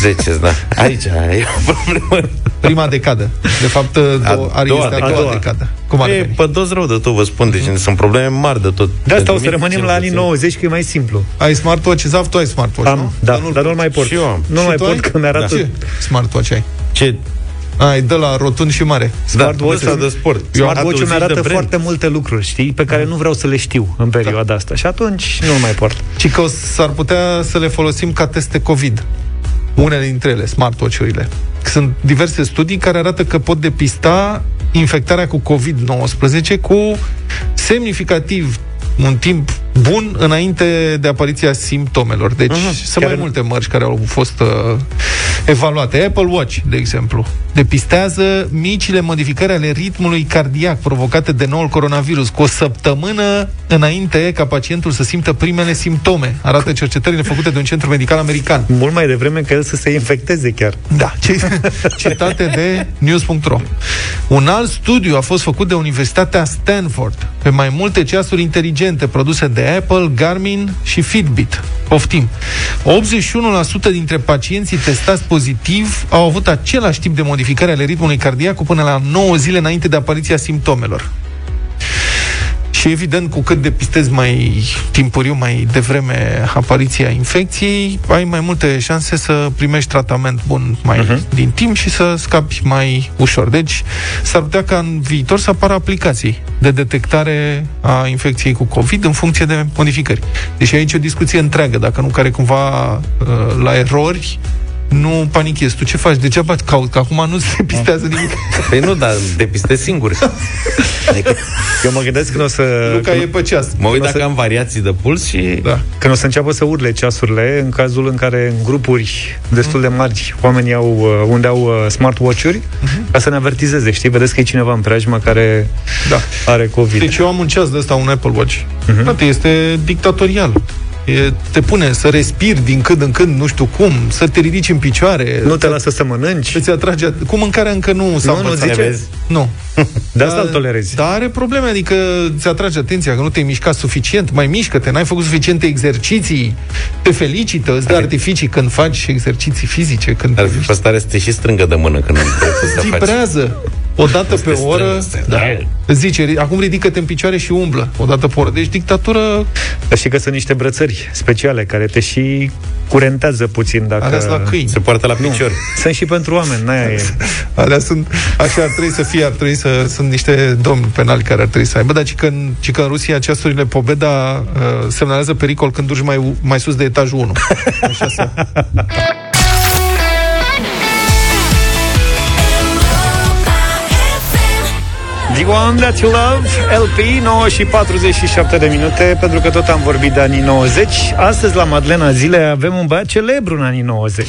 10, da. Aici e o problemă. Prima decadă. De fapt, a doua, este a doua decadă. Cum ar e, pe dos rău de tot, vă spun. Deci uh-huh. sunt probleme mari de tot. De asta o să rămânem la anii 90, că e mai simplu. Ai smartwatch, Zaf, tu ai smartwatch, Am, nu? da, dar, nu dar nu-l mai port. Și eu am. Nu mai port, că mi-arată... Ce smartwatch ai? Ce ai, de la rotund și mare. Smartwatch da, de sport. Smartwatch mi arată foarte multe lucruri, știi, pe care nu vreau să le știu în perioada da. asta. Și atunci nu mai port. Și că s-ar putea să le folosim ca teste COVID. Unele dintre ele, smartwatch-urile. Sunt diverse studii care arată că pot depista infectarea cu COVID-19 cu semnificativ un timp bun înainte de apariția simptomelor. Deci uh-huh. sunt mai multe mărci care au fost uh, evaluate. Apple Watch, de exemplu, depistează micile modificări ale ritmului cardiac provocate de noul coronavirus cu o săptămână înainte ca pacientul să simtă primele simptome. Arată cercetările făcute de un centru medical american. Mult mai devreme că el să se infecteze chiar. Da, citate (laughs) de news.ro. Un alt studiu a fost făcut de Universitatea Stanford pe mai multe ceasuri inteligente produse de Apple, Garmin și Fitbit. Poftim. 81% dintre pacienții testați pozitiv au avut același tip de modificare ale ritmului cardiac cu până la 9 zile înainte de apariția simptomelor. Și evident, cu cât depistezi mai timpuriu, mai devreme apariția infecției, ai mai multe șanse să primești tratament bun mai uh-huh. din timp și să scapi mai ușor. Deci, s-ar putea ca în viitor să apară aplicații de detectare a infecției cu COVID în funcție de modificări. Deci aici e o discuție întreagă, dacă nu care cumva uh, la erori nu panichezi. Tu ce faci? Degeaba caut, că acum nu se depistează nimic. Păi nu, dar depistezi singur. Adică, eu mă gândesc când o să... Luca e pe ceas. Mă uit dacă să... am variații de puls și... Da. Când o să înceapă să urle ceasurile, în cazul în care în grupuri destul de mari oamenii au, uh, unde au uh, smartwatch-uri, uh-huh. ca să ne avertizeze, știi? Vedeți că e cineva în preajmă care da. are COVID. Deci eu am un ceas de ăsta, un Apple Watch. Uh-huh. este dictatorial e, te pune să respiri din când în când, nu știu cum, să te ridici în picioare. Nu te lasă să mănânci. Îți atrage... Cu mâncarea încă nu s-a nu, nu zice? Nu. (laughs) De asta îl tolerezi. Dar are probleme, adică ți atrage atenția că nu te-ai mișcat suficient, mai mișcă-te, n-ai făcut suficiente exerciții, te felicită, îți dă artificii când faci exerciții fizice. Când Ar fi pe stare să te și strângă de mână când să (laughs) faci. vibrează o dată pe oră. Da. Îți zice, acum ridică-te în picioare și umblă o dată pe oră. Deci dictatură... Dar știi că sunt niște brățări speciale care te și curentează puțin dacă... Alea sunt la câini. Se poartă la picior. Sunt și pentru oameni, n-aia (laughs) e. Alea sunt, așa ar trebui să fie, ar trebui să sunt niște domni penali care ar trebui să aibă, dar ci că în, ci că în Rusia ceasurile Pobeda uh, semnalează pericol când duci mai, mai sus de etajul 1. (laughs) Așa se... The One That You Love, LP, 9 și 47 de minute, pentru că tot am vorbit de anii 90. Astăzi, la Madlena Zile, avem un băiat celebru în anii 90.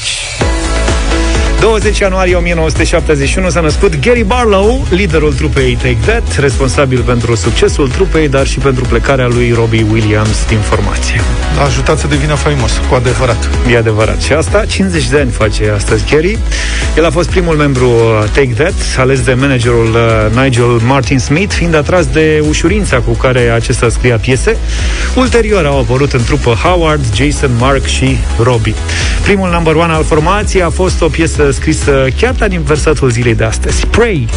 20 ianuarie 1971 s-a născut Gary Barlow, liderul trupei Take That, responsabil pentru succesul trupei, dar și pentru plecarea lui Robbie Williams din formație. A ajutat să devină faimos, cu adevărat. E adevărat. Și asta 50 de ani face astăzi Gary. El a fost primul membru uh, Take That, ales de managerul uh, Nigel Martin Smith, fiind atras de ușurința cu care acesta scria piese. Ulterior au apărut în trupă Howard, Jason, Mark și Robbie. Primul number one al formației a fost o piesă scrisă chiar pe aniversatul zilei de astăzi. Pray!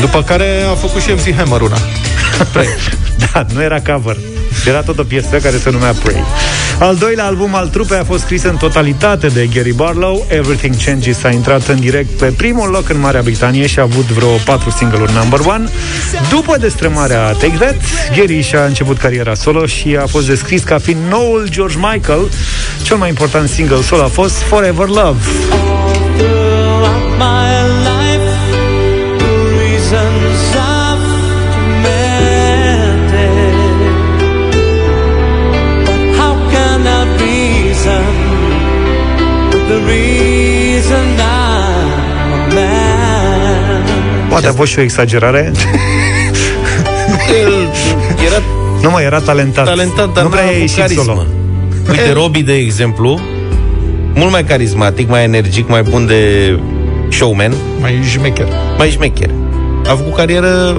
După care a făcut și MC Hammer una. da, nu era cover. Era tot o piesă care se numea Pray. Al doilea album al trupei a fost scris în totalitate de Gary Barlow. Everything Changes a intrat în direct pe primul loc în Marea Britanie și a avut vreo patru single-uri number one. După destrămarea Take That, Gary și-a început cariera solo și a fost descris ca fiind noul George Michael. Cel mai important single solo a fost Forever Love. Poate a fost și o exagerare. era nu mai era talentat. Talentat, dar nu prea a ieșit carismă. solo. Uite, Robbie, de exemplu, mult mai carismatic, mai energic, mai bun de showman. Mai șmecher. Mai șmecher. A făcut carieră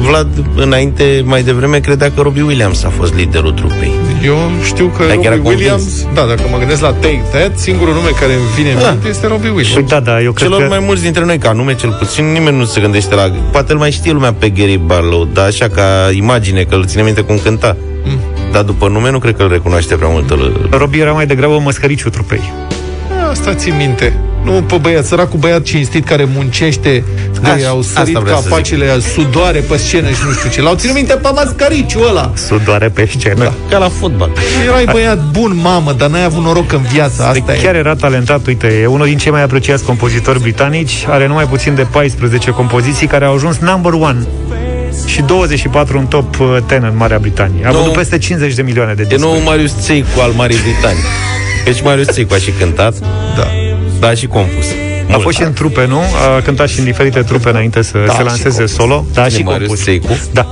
Vlad, înainte, mai devreme, credea că Robbie Williams a fost liderul trupei. Eu știu că Dacă era Robbie convins. Williams, da, dacă mă gândesc la Take That, singurul nume care îmi vine în Da. minte este Robbie Williams. Păi da, da, eu cred Celor că... mai mulți dintre noi, ca nume cel puțin, nimeni nu se gândește la... Poate îl mai știe lumea pe Gary Barlow, dar așa ca imagine, că îl ține minte cum cânta. Mm. Dar după nume nu cred că îl recunoaște prea mult. Îl- Robbie era mai degrabă măscăriciu trupei. Asta ți minte. Nu pe băiat, săracul băiat cinstit care muncește, de Așa, au asta sărit vreau să capacele, sudoare pe scenă și nu știu ce. L-au ținut minte pe mascariciul ăla. Sudoare pe scenă. Da. Ca la fotbal. Erai băiat bun, mamă, dar n-ai avut noroc în viață. Asta Chiar e. era talentat, uite, e unul din cei mai apreciați compozitori britanici, are numai puțin de 14 compoziții care au ajuns number one și 24 în top uh, 10 în Marea Britanie. A Nu. vândut peste 50 de milioane de E discuri. nou Marius Țeicu al Marii Britanii. Deci Marius Țeicu a și cântat, Da. Dar a și compus. A Mult. fost și în trupe, nu? A cântat și în diferite trupe înainte să Da, se și lanseze compus. solo. Da, Nu și Marius compus. Țeicu? Da.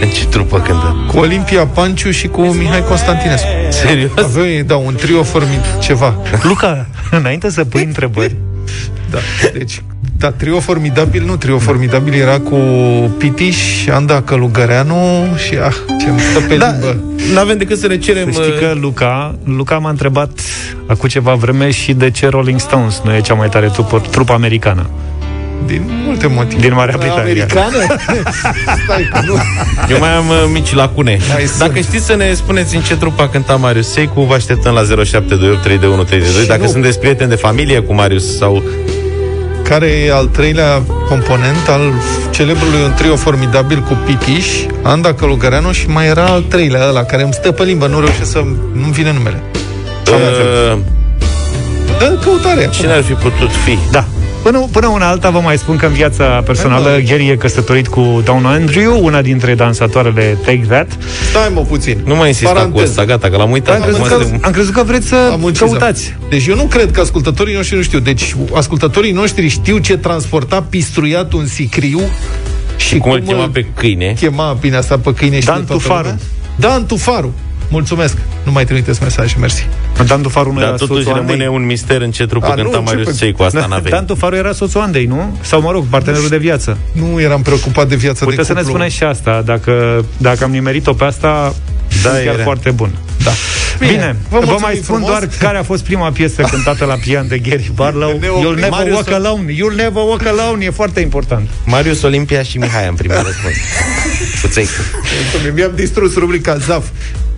În ce trupă cântă? Cu Olimpia Panciu și cu Mihai Constantinescu. Serios? Aveau, da, un trio formid ceva. Luca, înainte să pui (laughs) întrebări, Da. Deci, da, trio formidabil, nu, trio formidabil era cu Pitiș, Anda Călugăreanu și, ah, ce îmi stă pe Da, limbă. n-avem decât să ne cerem... să știi că Luca, Luca m-a întrebat acum ceva vreme și de ce Rolling Stones nu e cea mai tare trupă, trupă americană. Din multe motive. Din Marea Britanie. Americană? (laughs) Stai că nu. Eu mai am uh, mici lacune. Mai Dacă sunt. știți să ne spuneți în ce trup a cântat Marius Seicu, vă așteptăm la 0728 321 32. Și Dacă nu. sunteți prieteni de familie cu Marius sau Care e al treilea component al celebrului un trio formidabil cu Pitiș, Anda Călugăreanu și mai era al treilea ăla care îmi stă pe limbă, nu reușesc să... nu-mi vine numele. uh, Dă căutare. cine ar fi putut fi? Da. Până, până una alta vă mai spun că în viața personală Hai, mă. Gary e căsătorit cu Dawn Andrew, una dintre dansatoarele Take That. Stai mă puțin. Nu mai insista cu Paranteză. asta, gata, că l-am uitat. Am crezut, Acum că, suntem- am crezut că vreți să Am muncizat. căutați. Deci eu nu cred că ascultătorii noștri nu știu. Deci ascultătorii noștri știu ce transporta pistruiat un sicriu și Cum îl chema pe câine. chema bine asta pe câine și Dan de toată Tufaru. lumea? Dan Tufaru. Mulțumesc. Nu mai trimiteți mesaje, mersi. Dan Tufaru nu Dar era totuși soțul rămâne Andrei. un mister în ce trupă A, nu, cânta ce Marius pe- Ței cu asta n-a venit. Dan Tufaru era soțul Andrei, nu? Sau, mă rog, partenerul de viață. Nu eram preocupat de viața Puteți de să ne cuplu. spuneți și asta, dacă, dacă am nimerit-o pe asta, da, chiar era. foarte bun. Da. Bine, Bine vă, vă mulțumim mai spun frumos. doar care a fost prima piesă cântată la pian de Gary Barlow. Ne oprim. You'll never Marius walk o- alone. You'll never walk alone. E foarte important. Marius Olimpia și Mihai în primul (laughs) răspuns. Cu Țeicu. Mulțumim. Mi-am distrus rubrica ZAF.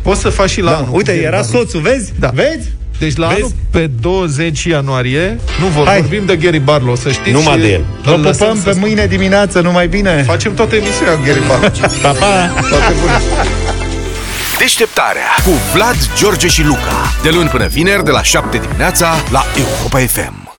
Poți să faci și la Da, anul. uite, Gary era Barlow. soțul, vezi? Da. Vezi? Deci la Vezi? anul, pe 20 ianuarie, nu vor, Hai. vorbim de Gary Barlow, să știți. Numai și de el. îl Vă lăsăm pupăm să pe mâine dimineață, numai bine. Facem toată emisiunea cu Gary Barlow. (laughs) Pa, pa! Toate bune. Deșteptarea cu Vlad, George și Luca. De luni până vineri, de la 7 dimineața, la Europa FM.